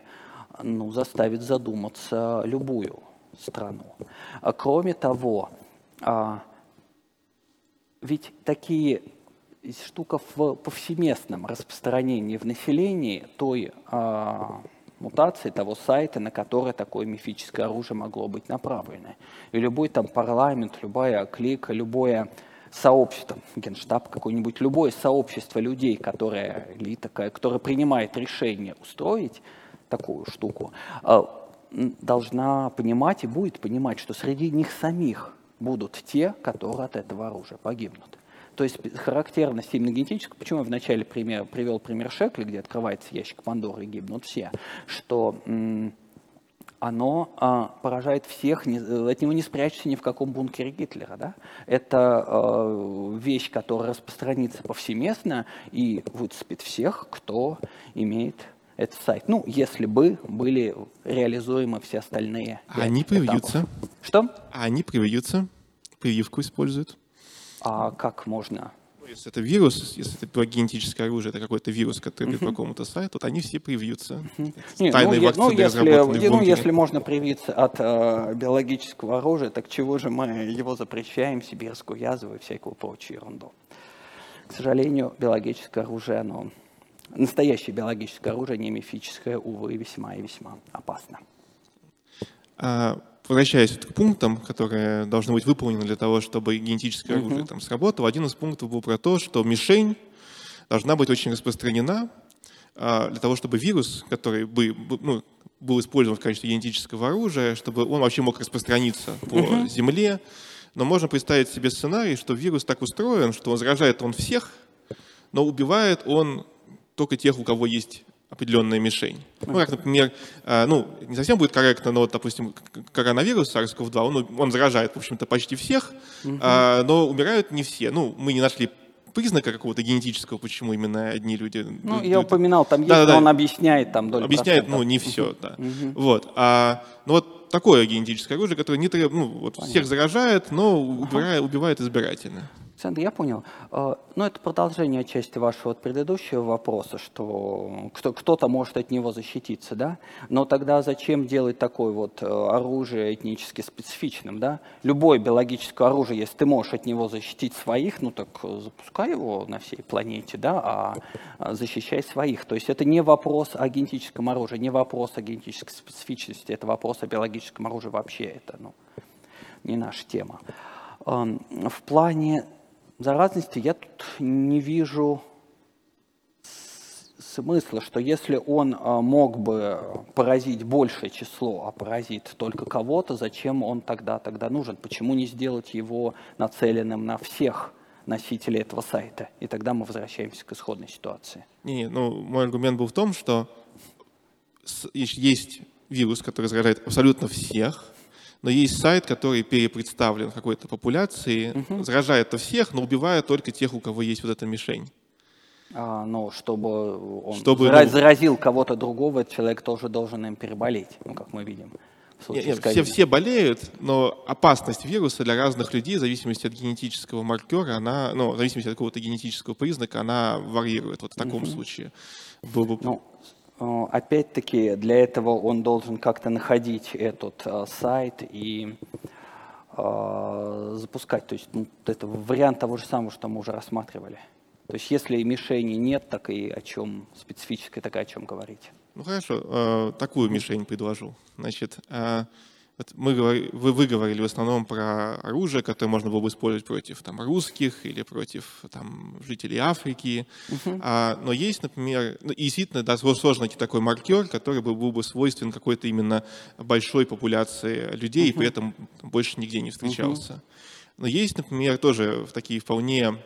[SPEAKER 3] ну, заставит задуматься любую страну. Кроме того, ведь такие штука в повсеместном распространении в населении той а, мутации того сайта, на который такое мифическое оружие могло быть направлено. И любой там парламент, любая клика, любое сообщество, генштаб какой-нибудь, любое сообщество людей, которое, или такая, которое принимает решение устроить такую штуку, а, должна понимать и будет понимать, что среди них самих будут те, которые от этого оружия погибнут. То есть характерность именно генетическая, почему я вначале пример, привел пример Шекли, где открывается ящик Пандоры и гибнут все, что оно а, поражает всех, не, от него не спрячешься ни в каком бункере Гитлера. Да? Это а, вещь, которая распространится повсеместно и выцепит всех, кто имеет этот сайт. Ну, если бы были реализуемы все остальные.
[SPEAKER 4] Они привьются.
[SPEAKER 3] Что?
[SPEAKER 4] Они привьются, прививку используют.
[SPEAKER 3] А как можно?
[SPEAKER 4] Ну, если это вирус, если это генетическое оружие, это какой-то вирус, который uh-huh. по какому-то сайту, то они все привьются. Uh-huh.
[SPEAKER 3] Нет, Тайные ну, вакцины ну, если, ну, если можно привиться от э, биологического оружия, так чего же мы его запрещаем, сибирскую язву и всякую прочую ерунду? К сожалению, биологическое оружие, оно настоящее биологическое оружие, не мифическое, увы, весьма и весьма опасно.
[SPEAKER 4] А, возвращаясь к пунктам, которые должны быть выполнены для того, чтобы генетическое оружие там сработало, один из пунктов был про то, что мишень должна быть очень распространена а, для того, чтобы вирус, который бы ну, был использован в качестве генетического оружия, чтобы он вообще мог распространиться по Земле. Но можно представить себе сценарий, что вирус так устроен, что он заражает он всех, но убивает он только тех, у кого есть определенная мишень. Ну, как, например, э, ну, не совсем будет корректно, но вот, допустим, коронавирус SARS-CoV-2, он, он заражает, в общем-то, почти всех, угу. но умирают не все. Ну, мы не нашли признака какого-то генетического, почему именно одни люди...
[SPEAKER 3] Ну, люди... я упоминал, там есть, да, да, он объясняет там долю
[SPEAKER 4] Объясняет,
[SPEAKER 3] процентов.
[SPEAKER 4] ну, не все, да. Угу. Вот. А, ну, вот такое генетическое оружие, которое не требует, ну, вот всех заражает, но убирает, убивает избирательно.
[SPEAKER 3] Александр, я понял. А, ну, это продолжение части вашего предыдущего вопроса, что кто-то может от него защититься, да? Но тогда зачем делать такое вот э, оружие этнически специфичным, да? Любое биологическое оружие, если ты можешь от него защитить своих, ну так запускай его на всей планете, да, а, а защищай своих. То есть это не вопрос о генетическом оружии, не вопрос о генетической специфичности, это вопрос о биологическом оружии вообще, это, ну, не наша тема. В плане заразности я тут не вижу смысла, что если он а, мог бы поразить большее число, а поразит только кого-то, зачем он тогда тогда нужен? Почему не сделать его нацеленным на всех носителей этого сайта? И тогда мы возвращаемся к исходной ситуации.
[SPEAKER 4] Не, ну мой аргумент был в том, что есть вирус, который заражает абсолютно всех, но есть сайт, который перепредставлен какой-то популяции, угу. заражает -то всех, но убивает только тех, у кого есть вот эта мишень.
[SPEAKER 3] А, ну, чтобы он чтобы, зараз, ну, заразил кого-то другого, человек тоже должен им переболеть, ну, как мы видим.
[SPEAKER 4] Нет, нет, все, все болеют, но опасность вируса для разных людей, в зависимости от генетического маркера, она, ну, в зависимости от какого-то генетического признака, она варьирует. Вот в таком угу. случае. Бы...
[SPEAKER 3] Ну, опять-таки, для этого он должен как-то находить этот э, сайт и э, запускать. То есть ну, это вариант того же самого, что мы уже рассматривали. То есть если мишени нет, так и о чем специфической, так и о чем говорить.
[SPEAKER 4] Ну хорошо, такую мишень предложу. Значит, вот мы, вы, вы говорили в основном про оружие, которое можно было бы использовать против там, русских или против там, жителей Африки. Uh-huh. А, но есть, например, ну, и действительно да, сложно найти такой маркер, который был, был бы свойствен какой-то именно большой популяции людей, uh-huh. и при этом больше нигде не встречался. Uh-huh. Но есть, например, тоже такие вполне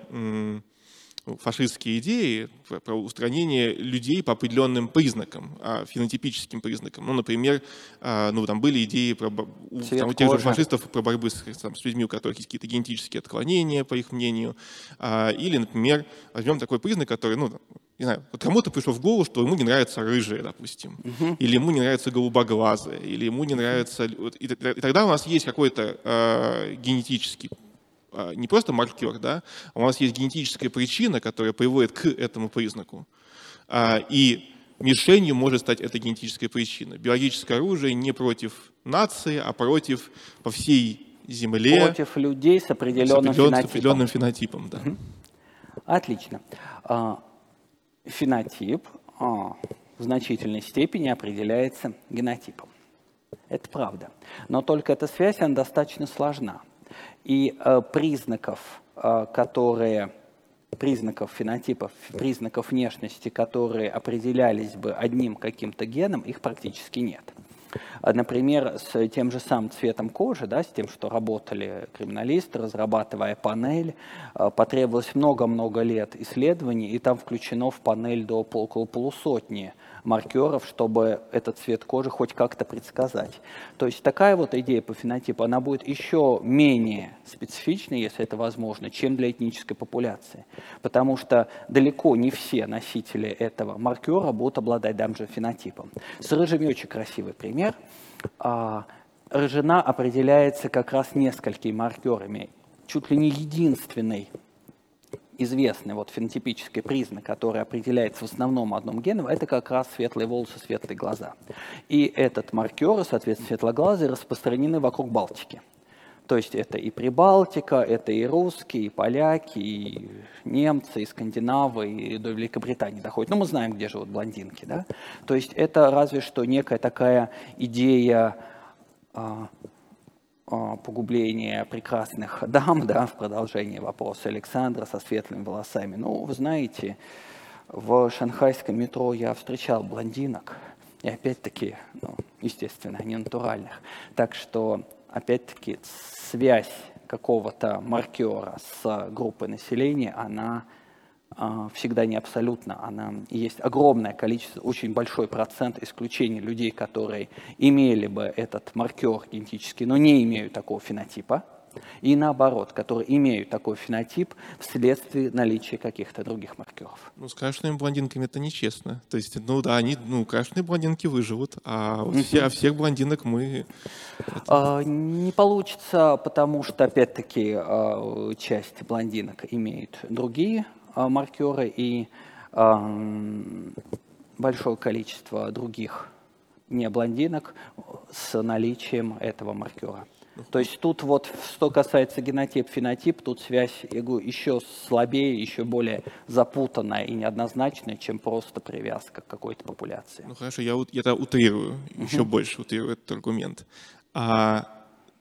[SPEAKER 4] фашистские идеи про устранение людей по определенным признакам, а, фенотипическим признакам. Ну, например, а, ну, там были идеи про, у, там, у тех же фашистов про борьбы с, там, с людьми, у которых есть какие-то генетические отклонения, по их мнению. А, или, например, возьмем такой признак, который, ну, не знаю, вот кому-то пришло в голову, что ему не нравятся рыжие, допустим, uh-huh. или ему не нравятся голубоглазые, или ему не нравятся... И, тогда у нас есть какой-то э, генетический не просто маркер, да, а у нас есть генетическая причина, которая приводит к этому признаку. А, и мишенью может стать эта генетическая причина. Биологическое оружие не против нации, а против по всей Земле.
[SPEAKER 3] Против людей с определенным
[SPEAKER 4] с определен,
[SPEAKER 3] фенотипом.
[SPEAKER 4] С определенным фенотипом, да.
[SPEAKER 3] Отлично. А, фенотип а, в значительной степени определяется генотипом. Это правда. Но только эта связь, она достаточно сложна. И э, признаков, э, которые признаков фенотипов, признаков внешности, которые определялись бы одним каким-то геном, их практически нет. А, например, с тем же самым цветом кожи, да, с тем, что работали криминалисты, разрабатывая панель, потребовалось много-много лет исследований, и там включено в панель до около полусотни маркеров, чтобы этот цвет кожи хоть как-то предсказать. То есть такая вот идея по фенотипу, она будет еще менее специфичной, если это возможно, чем для этнической популяции. Потому что далеко не все носители этого маркера будут обладать даже фенотипом. С рыжими очень красивый пример. А, рыжина определяется как раз несколькими маркерами. Чуть ли не единственный известный вот фенотипический признак, который определяется в основном одном геном, это как раз светлые волосы, светлые глаза. И этот маркер, соответственно, светлоглазые, распространены вокруг Балтики. То есть это и Прибалтика, это и русские, и поляки, и немцы, и скандинавы, и до Великобритании доходят. Но ну, мы знаем, где живут блондинки. Да? То есть это разве что некая такая идея а, погубления прекрасных дам, да, в продолжении вопроса Александра со светлыми волосами. Ну, вы знаете, в шанхайском метро я встречал блондинок, и опять-таки, ну, естественно, не натуральных. Так что, опять-таки, связь какого-то маркера с группой населения, она всегда не абсолютно, она есть огромное количество, очень большой процент исключений людей, которые имели бы этот маркер генетический, но не имеют такого фенотипа, и наоборот, которые имеют такой фенотип вследствие наличия каких-то других маркеров.
[SPEAKER 4] Ну, с крашенными блондинками это нечестно. То есть, ну да, они, ну, крашеные блондинки выживут, а вот все, а всех блондинок мы...
[SPEAKER 3] А, не получится, потому что, опять-таки, а, часть блондинок имеют другие а, маркеры и большое количество других не блондинок с наличием этого маркера. То есть тут вот, что касается генотип-фенотип, тут связь еще слабее, еще более запутанная и неоднозначная, чем просто привязка к какой-то популяции.
[SPEAKER 4] Ну хорошо, я, я это утрирую, еще больше утрирую этот аргумент. А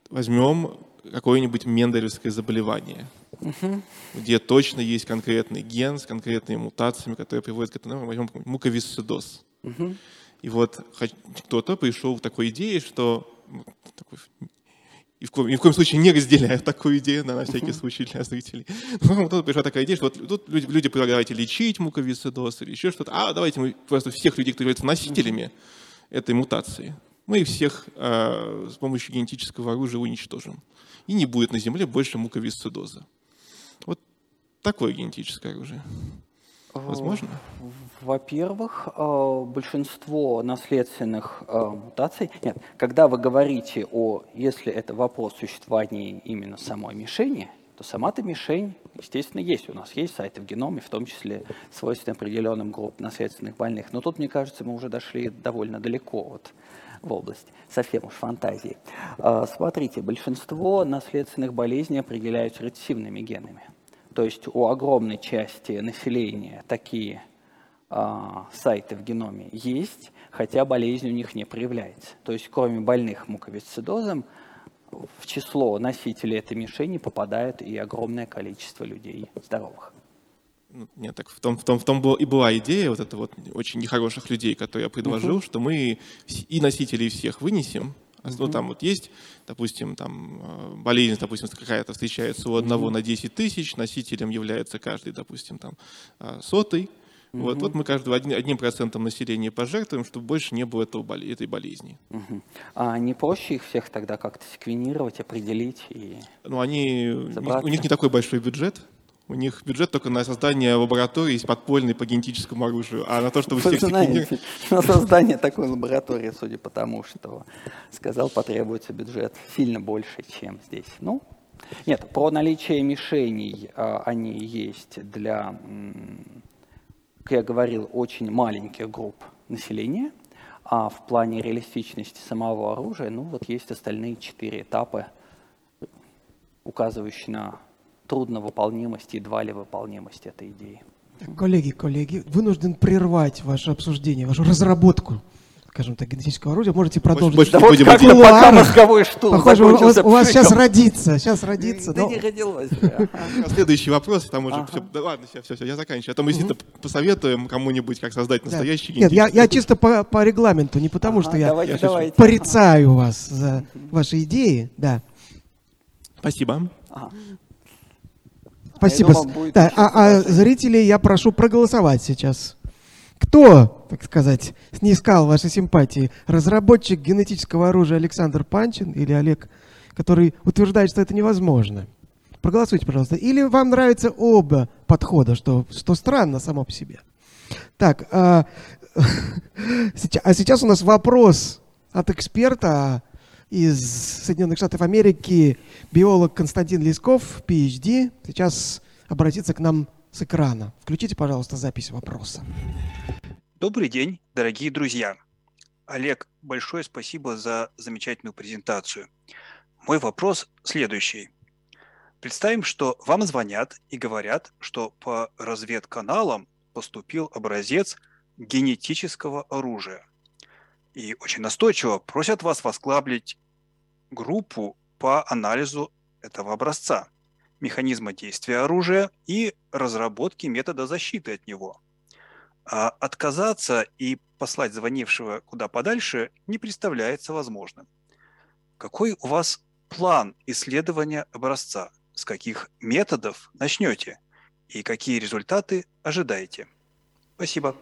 [SPEAKER 4] возьмем какое-нибудь менделевское заболевание, угу. где точно есть конкретный ген с конкретными мутациями, которые приводят к этому, возьмем муковисцидоз. Угу. И вот кто-то пришел к такой идее, что ну, такой, и в, ни в коем случае не разделяю такую идею, да, на всякий случай для зрителей. Но тут пришла такая идея, что вот тут люди, люди предлагают лечить муковисцидоз или еще что-то, а давайте мы просто всех людей, которые являются носителями этой мутации, мы их всех э, с помощью генетического оружия уничтожим и не будет на Земле больше муковисцидоза. Вот такое генетическое оружие. Возможно?
[SPEAKER 3] Во-первых, э, большинство наследственных э, мутаций... Нет, когда вы говорите о... Если это вопрос существования именно самой мишени, то сама-то мишень, естественно, есть. У нас есть сайты в геноме, в том числе свойственные определенным группам наследственных больных. Но тут, мне кажется, мы уже дошли довольно далеко от в область совсем уж фантазии. Смотрите, большинство наследственных болезней определяются рецессивными генами. То есть у огромной части населения такие а, сайты в геноме есть, хотя болезнь у них не проявляется. То есть кроме больных муковисцидозом, в число носителей этой мишени попадает и огромное количество людей здоровых.
[SPEAKER 4] Ну, нет, так в том, в том, в том и была идея вот это вот очень нехороших людей, которые я предложил, uh-huh. что мы и носителей всех вынесем. Uh-huh. Ну, там вот есть, допустим, там э, болезнь, допустим, какая-то встречается у одного uh-huh. на 10 тысяч, носителем является каждый, допустим, там э, сотый. Uh-huh. Вот, вот мы каждого одним, процентом населения пожертвуем, чтобы больше не было этого, этой болезни.
[SPEAKER 3] Uh-huh. А не проще их всех тогда как-то секвенировать, определить и
[SPEAKER 4] Ну, они, у них не такой большой бюджет. У них бюджет только на создание лаборатории подпольной по генетическому оружию, а на то, чтобы всех
[SPEAKER 3] знаете, На создание такой лаборатории, судя по тому, что сказал, потребуется бюджет сильно больше, чем здесь. Ну, нет, про наличие мишеней а, они есть для, как я говорил, очень маленьких групп населения, а в плане реалистичности самого оружия, ну вот есть остальные четыре этапа указывающий на трудновыполнимость и едва ли выполнимость этой идеи.
[SPEAKER 2] Коллеги, коллеги, вынужден прервать ваше обсуждение, вашу разработку скажем так, генетического оружия. Можете продолжить. Больше,
[SPEAKER 3] да вот как пока мозговой штурм
[SPEAKER 2] Похоже, у, вас, у вас сейчас родится, сейчас родится.
[SPEAKER 3] Да но... не родилось.
[SPEAKER 4] Следующий вопрос, там уже все, да ладно, все, все, все, я заканчиваю. А то мы действительно посоветуем кому-нибудь, как создать настоящий
[SPEAKER 2] Нет, я, я чисто по, по регламенту, не потому что я,
[SPEAKER 3] давайте, давайте.
[SPEAKER 2] порицаю вас за ваши идеи, да.
[SPEAKER 4] Спасибо.
[SPEAKER 2] Спасибо. Да, а, а зрителей я прошу проголосовать сейчас. Кто, так сказать, снискал ваши симпатии? Разработчик генетического оружия Александр Панчин или Олег, который утверждает, что это невозможно? Проголосуйте, пожалуйста. Или вам нравятся оба подхода, что, что странно само по себе. Так, а, а сейчас у нас вопрос от эксперта из Соединенных Штатов Америки, биолог Константин Лесков, PhD. Сейчас обратится к нам с экрана. Включите, пожалуйста, запись вопроса.
[SPEAKER 5] Добрый день, дорогие друзья. Олег, большое спасибо за замечательную презентацию. Мой вопрос следующий. Представим, что вам звонят и говорят, что по разведканалам поступил образец генетического оружия. И очень настойчиво просят вас возглавить группу по анализу этого образца – механизма действия оружия и разработки метода защиты от него. А отказаться и послать звонившего куда подальше не представляется возможным. Какой у вас план исследования образца? С каких методов начнете? И какие результаты ожидаете? Спасибо.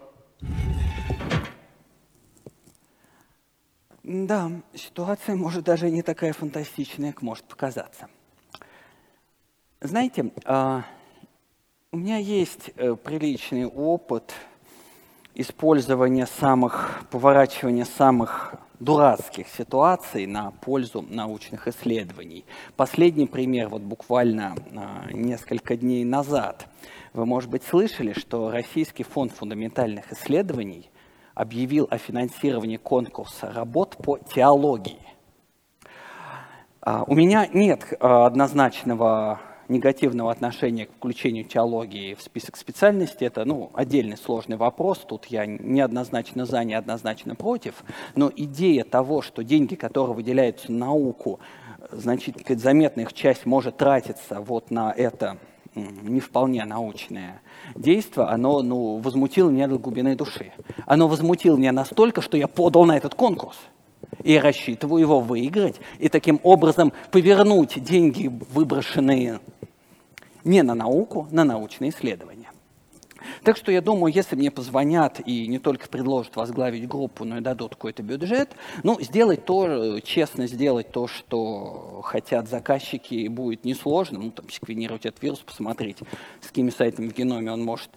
[SPEAKER 3] Да, ситуация может даже не такая фантастичная, как может показаться. Знаете, а, у меня есть э, приличный опыт использования самых, поворачивания самых дурацких ситуаций на пользу научных исследований. Последний пример, вот буквально а, несколько дней назад. Вы, может быть, слышали, что Российский фонд фундаментальных исследований объявил о финансировании конкурса работ по теологии. А, у меня нет однозначного негативного отношения к включению теологии в список специальностей, это ну, отдельный сложный вопрос, тут я неоднозначно за, неоднозначно против, но идея того, что деньги, которые выделяются на науку, значительно заметная их часть может тратиться вот на это не вполне научное действие, оно ну, возмутило меня до глубины души. Оно возмутило меня настолько, что я подал на этот конкурс. И рассчитываю его выиграть и таким образом повернуть деньги, выброшенные не на науку, на научные исследования. Так что я думаю, если мне позвонят и не только предложат возглавить группу, но и дадут какой-то бюджет, ну, сделать то, честно сделать то, что хотят заказчики, будет несложно. Ну, там, секвенировать этот вирус, посмотреть, с какими сайтами в геноме он может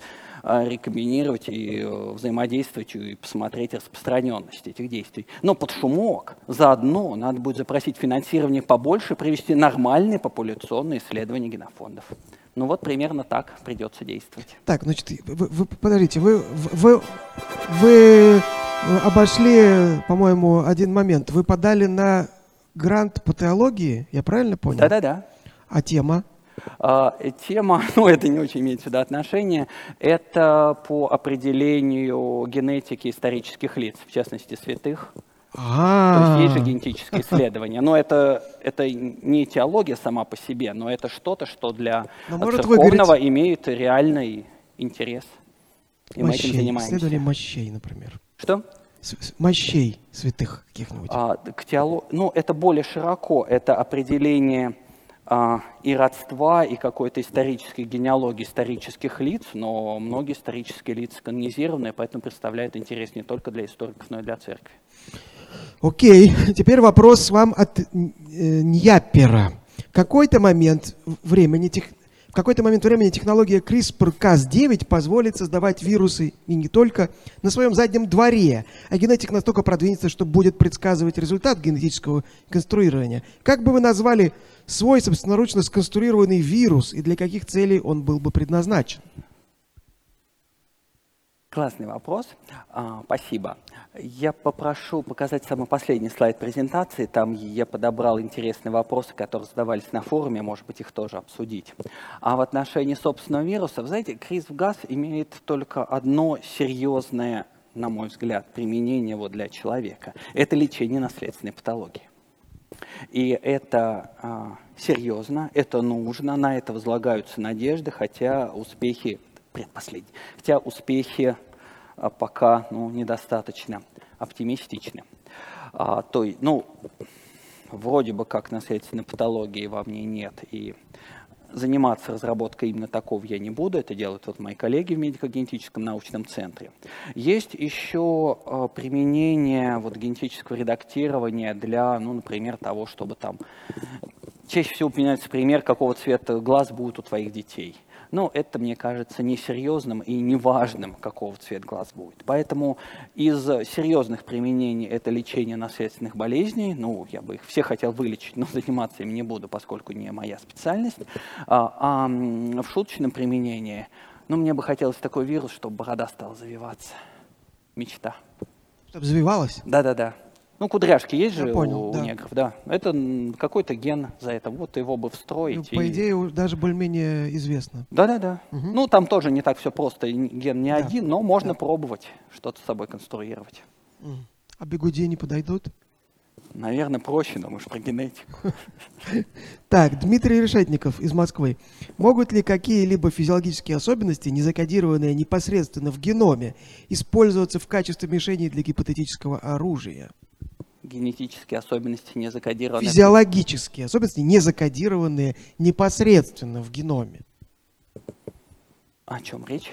[SPEAKER 3] рекомбинировать и э, взаимодействовать и посмотреть распространенность этих действий. Но под шумок заодно надо будет запросить финансирование побольше, провести нормальные популяционные исследования генофондов. Ну вот примерно так придется действовать.
[SPEAKER 2] Так, значит, вы, вы подождите, вы, вы, вы обошли, по-моему, один момент. Вы подали на грант по теологии, я правильно понял?
[SPEAKER 3] Да-да-да.
[SPEAKER 2] А тема?
[SPEAKER 3] А, тема, ну это не очень имеет сюда отношение, это по определению генетики исторических лиц, в частности святых.
[SPEAKER 2] А-а-а.
[SPEAKER 3] То есть есть же генетическое исследование. Но это, это не теология сама по себе, но это что-то, что для но церковного имеет реальный интерес.
[SPEAKER 2] И мощей, мы этим занимаемся. Исследование мощей, например.
[SPEAKER 3] Что?
[SPEAKER 2] мощей святых каких-нибудь. А,
[SPEAKER 3] к теолог... Ну, это более широко. Это определение а, и родства, и какой-то исторической генеалогии исторических лиц, но многие исторические лица канонизированы, поэтому представляют интерес не только для историков, но и для церкви.
[SPEAKER 2] Окей, теперь вопрос вам от э, Ньяпера. Какой-то момент времени, тех, в какой-то момент времени технология CRISPR-Cas9 позволит создавать вирусы и не только на своем заднем дворе, а генетик настолько продвинется, что будет предсказывать результат генетического конструирования. Как бы вы назвали свой собственноручно сконструированный вирус и для каких целей он был бы предназначен?
[SPEAKER 3] Классный вопрос. А, спасибо. Я попрошу показать самый последний слайд презентации. Там я подобрал интересные вопросы, которые задавались на форуме, может быть, их тоже обсудить. А в отношении собственного вируса, знаете, криз-газ имеет только одно серьезное, на мой взгляд, применение его для человека. Это лечение наследственной патологии. И это а, серьезно, это нужно, на это возлагаются надежды, хотя успехи предпоследний. Хотя успехи а, пока ну, недостаточно оптимистичны. А, то, ну, вроде бы как наследственной патологии во мне нет, и заниматься разработкой именно такого я не буду, это делают вот мои коллеги в медико-генетическом научном центре. Есть еще э, применение вот генетического редактирования для, ну, например, того, чтобы там... Чаще всего упоминается пример, какого цвета глаз будет у твоих детей – но это, мне кажется, несерьезным и неважным, какого цвета глаз будет. Поэтому из серьезных применений это лечение наследственных болезней. Ну, я бы их все хотел вылечить, но заниматься им не буду, поскольку не моя специальность. А, а в шуточном применении, ну, мне бы хотелось такой вирус, чтобы борода стала завиваться. Мечта.
[SPEAKER 2] Чтобы завивалась?
[SPEAKER 3] Да-да-да. Ну, кудряшки есть же
[SPEAKER 2] понял,
[SPEAKER 3] у
[SPEAKER 2] да.
[SPEAKER 3] негров, да. Это какой-то ген за это. Вот его бы встроить.
[SPEAKER 2] Ну, по
[SPEAKER 3] и...
[SPEAKER 2] идее, даже более-менее известно.
[SPEAKER 3] Да-да-да.
[SPEAKER 2] Угу.
[SPEAKER 3] Ну, там тоже не так все просто. Ген не
[SPEAKER 2] Да.
[SPEAKER 3] один, но можно
[SPEAKER 2] Да.
[SPEAKER 3] пробовать что-то с собой конструировать.
[SPEAKER 2] А бигуди не подойдут?
[SPEAKER 3] Наверное, проще, но мы же про генетику.
[SPEAKER 2] Так, Дмитрий Решетников из Москвы. Могут ли какие-либо физиологические особенности, не закодированные непосредственно в геноме, использоваться в качестве мишени для гипотетического оружия?
[SPEAKER 3] Генетические особенности не закодированы.
[SPEAKER 2] Физиологические особенности, не закодированные непосредственно в геноме.
[SPEAKER 3] О чем речь?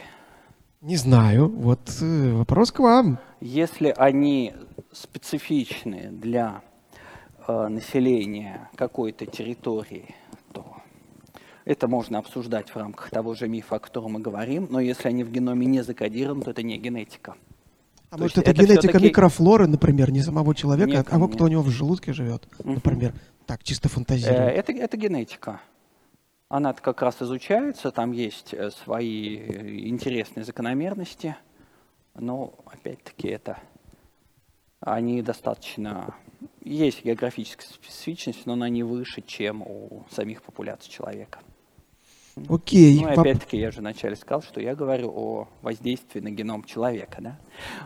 [SPEAKER 2] Не знаю. Вот э, вопрос к вам.
[SPEAKER 3] Если они специфичны для э, населения какой-то территории, то это можно обсуждать в рамках того же мифа, о котором мы говорим, но если они в геноме не закодированы, то это не генетика.
[SPEAKER 2] А
[SPEAKER 3] То
[SPEAKER 2] может, это,
[SPEAKER 3] это
[SPEAKER 2] генетика микрофлоры, например, не самого человека,
[SPEAKER 3] Нет,
[SPEAKER 2] а того,
[SPEAKER 3] нет.
[SPEAKER 2] кто у него в желудке живет,
[SPEAKER 3] Мгм.
[SPEAKER 2] например. Так, чисто
[SPEAKER 3] Э,
[SPEAKER 2] фантазирую.
[SPEAKER 3] Это, это генетика. Она как раз изучается, там есть э, свои э, интересные закономерности, но опять-таки это они достаточно есть географическая специфичность, но она не выше, чем у самих популяций человека.
[SPEAKER 2] Окей.
[SPEAKER 3] Ну
[SPEAKER 2] воп-
[SPEAKER 3] опять-таки я же вначале сказал, что я говорю о воздействии на геном человека. Да?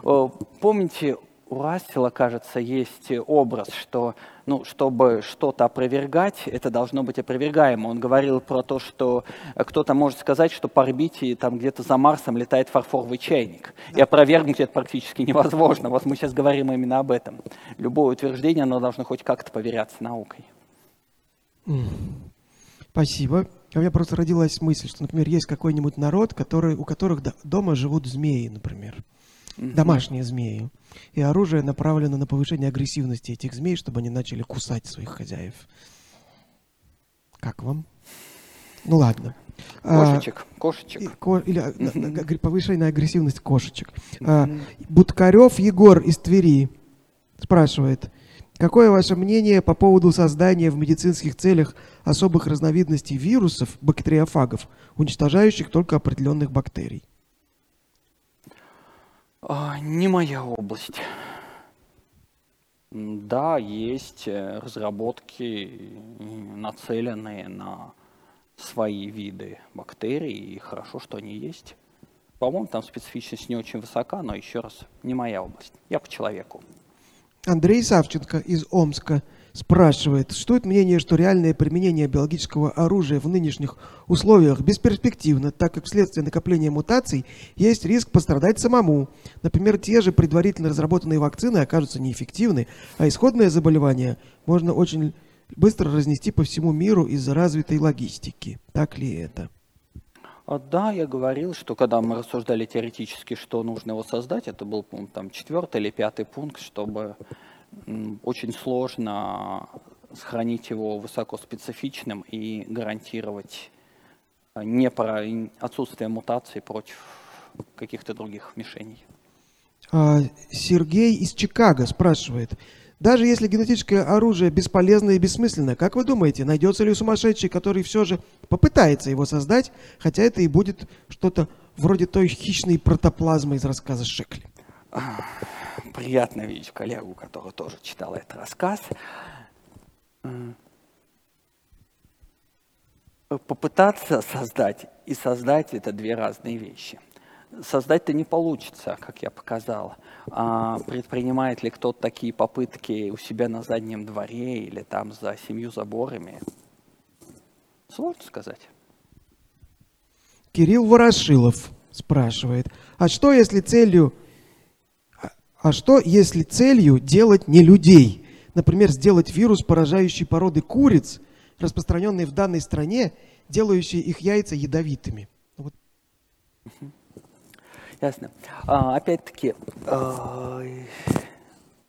[SPEAKER 3] О, Помните, у Рассела, кажется, есть образ, что ну, чтобы что-то опровергать, это должно быть опровергаемо. Он говорил про то, что э, кто-то может сказать, что по орбите там где-то за Марсом летает фарфоровый чайник. И опровергнуть это практически невозможно. Вот мы сейчас говорим именно об этом. Любое утверждение, оно должно хоть как-то поверяться наукой.
[SPEAKER 2] Спасибо. У меня просто родилась мысль, что, например, есть какой-нибудь народ, который, у которых до- дома живут змеи, например. Домашние змеи. И оружие направлено на повышение агрессивности этих змей, чтобы они начали кусать своих хозяев. Как вам? Ну ладно. А,
[SPEAKER 3] Кошечек, кошечек.
[SPEAKER 2] и ко- или а, на- на-
[SPEAKER 3] Мгм.
[SPEAKER 2] агр- повышенная агрессивность кошечек. А,
[SPEAKER 3] Мгм.
[SPEAKER 2] Буткарев Егор из Твери спрашивает, какое ваше мнение по поводу создания в медицинских целях особых разновидностей вирусов, бактериофагов, уничтожающих только определенных бактерий?
[SPEAKER 3] А, Не моя область. Да, есть э, разработки, м, нацеленные на свои виды бактерий, и хорошо, что они есть. По-моему, там специфичность не очень высока, но еще раз, не моя область. Я по человеку.
[SPEAKER 2] Андрей Савченко из Омска спрашивает, существует мнение, что реальное применение биологического оружия в нынешних условиях бесперспективно, так как вследствие накопления мутаций есть риск пострадать самому. Например, те же предварительно разработанные вакцины окажутся неэффективны, а исходное заболевание можно очень быстро разнести по всему миру из-за развитой логистики. Так ли это?
[SPEAKER 3] А, Да, я говорил, что когда мы рассуждали теоретически, что нужно его создать, это был, по-моему, там четвертый или пятый пункт, чтобы очень сложно сохранить его высокоспецифичным и гарантировать а, не про отсутствие мутаций против каких-то других мишеней.
[SPEAKER 2] А, Сергей из Чикаго спрашивает, даже если генетическое оружие бесполезно и бессмысленно, как вы думаете, найдется ли сумасшедший, который все же попытается его создать, хотя это и будет что-то вроде той хищной протоплазмы из рассказа Шекли.
[SPEAKER 3] Приятно видеть коллегу, который тоже читал этот рассказ. Попытаться создать и создать – это две разные вещи. Создать-то не получится, как я показал. А предпринимает ли кто-то такие попытки у себя на заднем дворе или там за семью заборами? Сложно сказать.
[SPEAKER 2] Кирилл Ворошилов спрашивает, а что если целью, а что если целью делать не людей? Например, сделать вирус, поражающий породы куриц, распространенные в данной стране, делающие их яйца ядовитыми. Вот.
[SPEAKER 3] Ясно. А, опять-таки, а,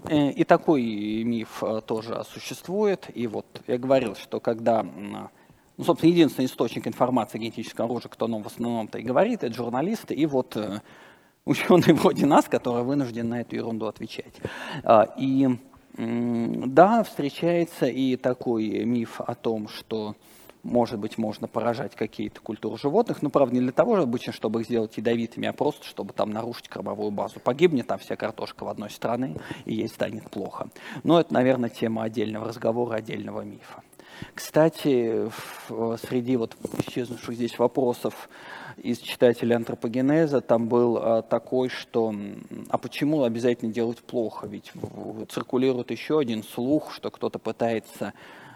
[SPEAKER 3] э, и такой миф а, тоже существует. И вот я говорил, что когда ну, собственно, единственный источник информации о генетическом оружии, кто нам в основном-то и говорит, это журналисты и вот э, ученые вроде нас, которые вынуждены на эту ерунду отвечать. А, и да, встречается и такой миф о том, что может быть, можно поражать какие-то культуры животных, но, правда, не для того же обычно, чтобы их сделать ядовитыми, а просто, чтобы там нарушить кормовую базу. Погибнет там вся картошка в одной стране, и ей станет плохо. Но это, наверное, тема отдельного разговора, отдельного мифа. Кстати, среди вот исчезнувших здесь вопросов из читателей антропогенеза там был а, такой, что а почему обязательно делать плохо? Ведь циркулирует еще один слух, что кто-то пытается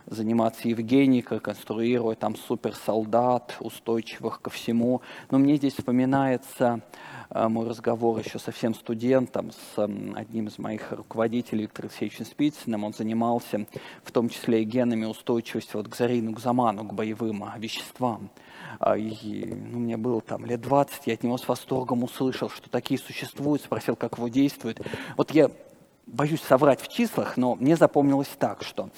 [SPEAKER 3] заниматься Евгеникой, конструировать там суперсолдат, устойчивых ко всему. Но мне здесь вспоминается э, мой разговор еще совсем студентом с одним из моих руководителей, Виктором Алексеевичем Спицыным. Он занимался в том числе и генами устойчивости вот к зарину, к заману, к боевым веществам. А, и, ну, мне было там лет 20, я от него с восторгом услышал, что такие существуют, спросил, как его действует. Вот я боюсь соврать в числах, но мне запомнилось так, что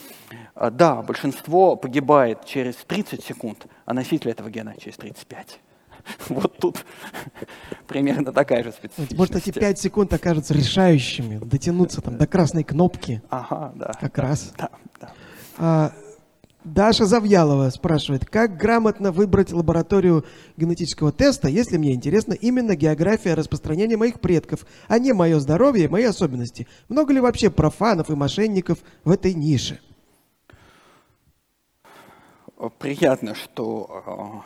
[SPEAKER 3] а, да, большинство погибает через 30 секунд, а носитель этого гена через 35. Вот тут примерно такая же специфика.
[SPEAKER 2] Может, эти 5 секунд окажутся решающими, дотянуться там до красной кнопки.
[SPEAKER 3] Ага, да.
[SPEAKER 2] Как
[SPEAKER 3] да,
[SPEAKER 2] раз.
[SPEAKER 3] Да, да.
[SPEAKER 2] А, Даша Завьялова спрашивает, как грамотно выбрать лабораторию генетического теста, если мне интересна именно география распространения моих предков, а не мое здоровье и мои особенности. Много ли вообще профанов и мошенников в этой нише?
[SPEAKER 3] Приятно, что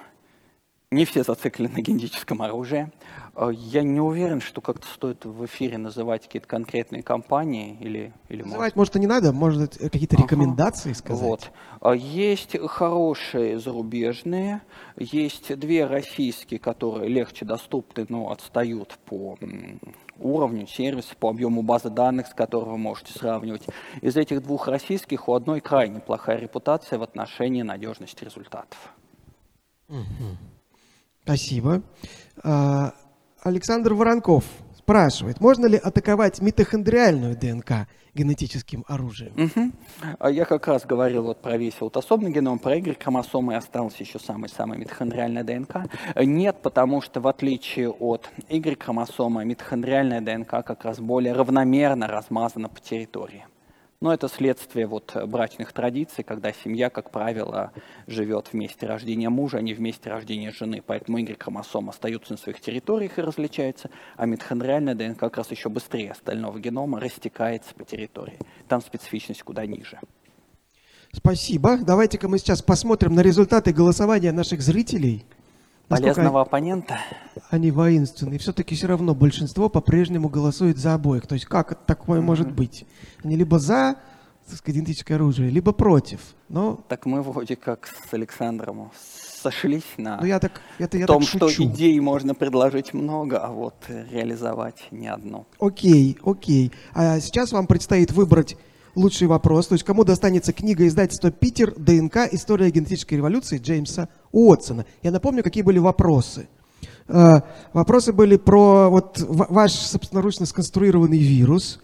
[SPEAKER 3] э, не все зациклены на генетическом оружии. А, я не уверен, что как-то стоит в эфире называть какие-то конкретные компании или, или
[SPEAKER 2] Называть, может, и не надо, может, какие-то ага. рекомендации сказать.
[SPEAKER 3] Вот. А, есть хорошие зарубежные, есть две российские, которые легче доступны, но отстают по уровню сервиса, по объему базы данных, с которой вы можете сравнивать. Из этих двух российских у одной крайне плохая репутация в отношении надежности результатов.
[SPEAKER 2] Спасибо. А, Александр Воронков спрашивает, можно ли атаковать митохондриальную ДНК генетическим оружием?
[SPEAKER 3] Угу. Я как раз говорил вот про весь аутосомный геном, про Y-хромосомы осталась еще самая-самая митохондриальная ДНК. Нет, потому что в отличие от Y-хромосомы, митохондриальная ДНК как раз более равномерно размазана по территории. Но это следствие вот брачных традиций, когда семья, как правило, живет в месте рождения мужа, а не в месте рождения жены. Поэтому Y-хромосомы остаются на своих территориях и различаются, а митохондриальная ДНК как раз еще быстрее остального генома растекается по территории. Там специфичность куда ниже.
[SPEAKER 2] Спасибо. Давайте-ка мы сейчас посмотрим на результаты голосования наших зрителей
[SPEAKER 3] полезного оппонента.
[SPEAKER 2] Они воинственные. Все-таки все равно большинство по-прежнему голосует за обоих. То есть как это такое mm-hmm. может быть? Они либо за так сказать, идентическое оружие, либо против. Но...
[SPEAKER 3] Так мы вроде как с Александром сошлись на
[SPEAKER 2] ну, я так, это я
[SPEAKER 3] том,
[SPEAKER 2] так
[SPEAKER 3] что идей можно предложить много, а вот реализовать не одну.
[SPEAKER 2] Окей, окей. А сейчас вам предстоит выбрать лучший вопрос. То есть кому достанется книга издательства «Питер. ДНК. История генетической революции» Джеймса Уотсона. Я напомню, какие были вопросы. Э, вопросы были про вот ваш собственноручно сконструированный вирус,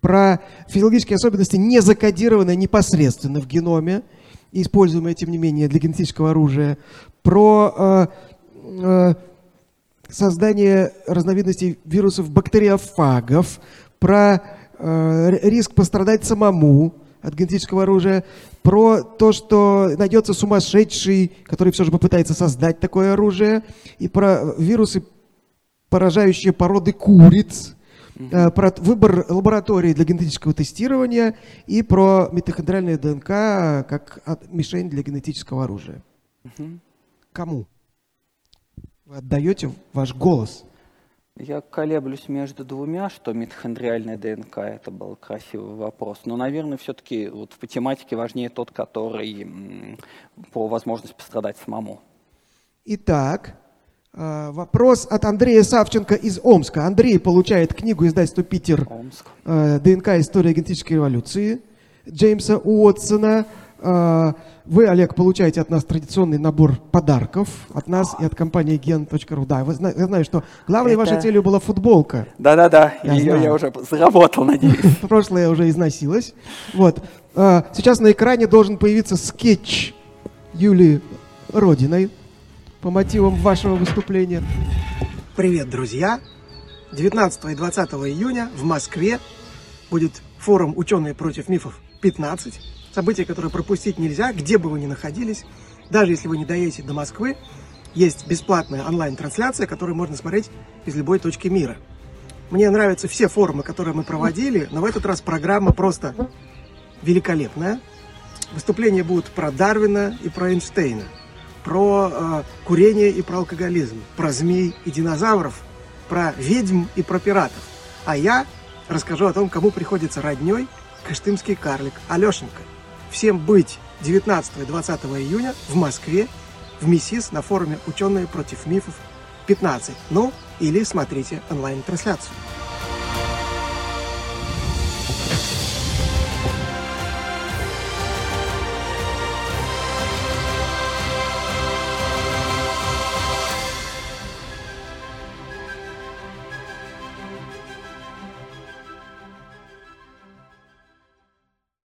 [SPEAKER 2] про физиологические особенности, не закодированные непосредственно в геноме, используемые, тем не менее, для генетического оружия, про э, э, создание разновидностей вирусов бактериофагов, про риск пострадать самому от генетического оружия, про то, что найдется сумасшедший, который все же попытается создать такое оружие, и про вирусы поражающие породы куриц, э, про выбор лаборатории для генетического тестирования и про митохондриальное ДНК как мишень для генетического оружия. Кому? Вы отдаете ваш голос?
[SPEAKER 3] Я колеблюсь между двумя, что митохондриальная ДНК – это был красивый вопрос. Но, наверное, все-таки вот в тематике важнее тот, который по возможности пострадать самому.
[SPEAKER 2] Итак, э, вопрос от Андрея Савченко из Омска. Андрей получает книгу издательства «Питер»
[SPEAKER 3] Омск.
[SPEAKER 2] Э, «ДНК. История генетической эволюции» Джеймса Уотсона – вы, Олег, получаете от нас традиционный набор подарков от нас и от компании gen.ru. Да, вы, я знаю, что главной Это... вашей целью была футболка.
[SPEAKER 3] Да-да-да, ее знаю. я уже заработал, надеюсь.
[SPEAKER 2] Прошлое уже износилось. Вот. А, сейчас на экране должен появиться скетч Юлии Родиной по мотивам вашего выступления. Привет, друзья! 19 и 20 июня в Москве будет форум «Ученые против мифов 15» событие, которое пропустить нельзя, где бы вы ни находились. Даже если вы не доедете до Москвы, есть бесплатная онлайн-трансляция, которую можно смотреть из любой точки мира. Мне нравятся все форумы, которые мы проводили, но в этот раз программа просто великолепная. Выступления будут про Дарвина и про Эйнштейна, про э, курение и про алкоголизм, про змей и динозавров, про ведьм и про пиратов. А я расскажу о том, кому приходится родней кыштымский карлик Алешенька – всем быть 19 и 20 июня в Москве в МИСИС на форуме «Ученые против мифов 15». Ну, или смотрите онлайн-трансляцию.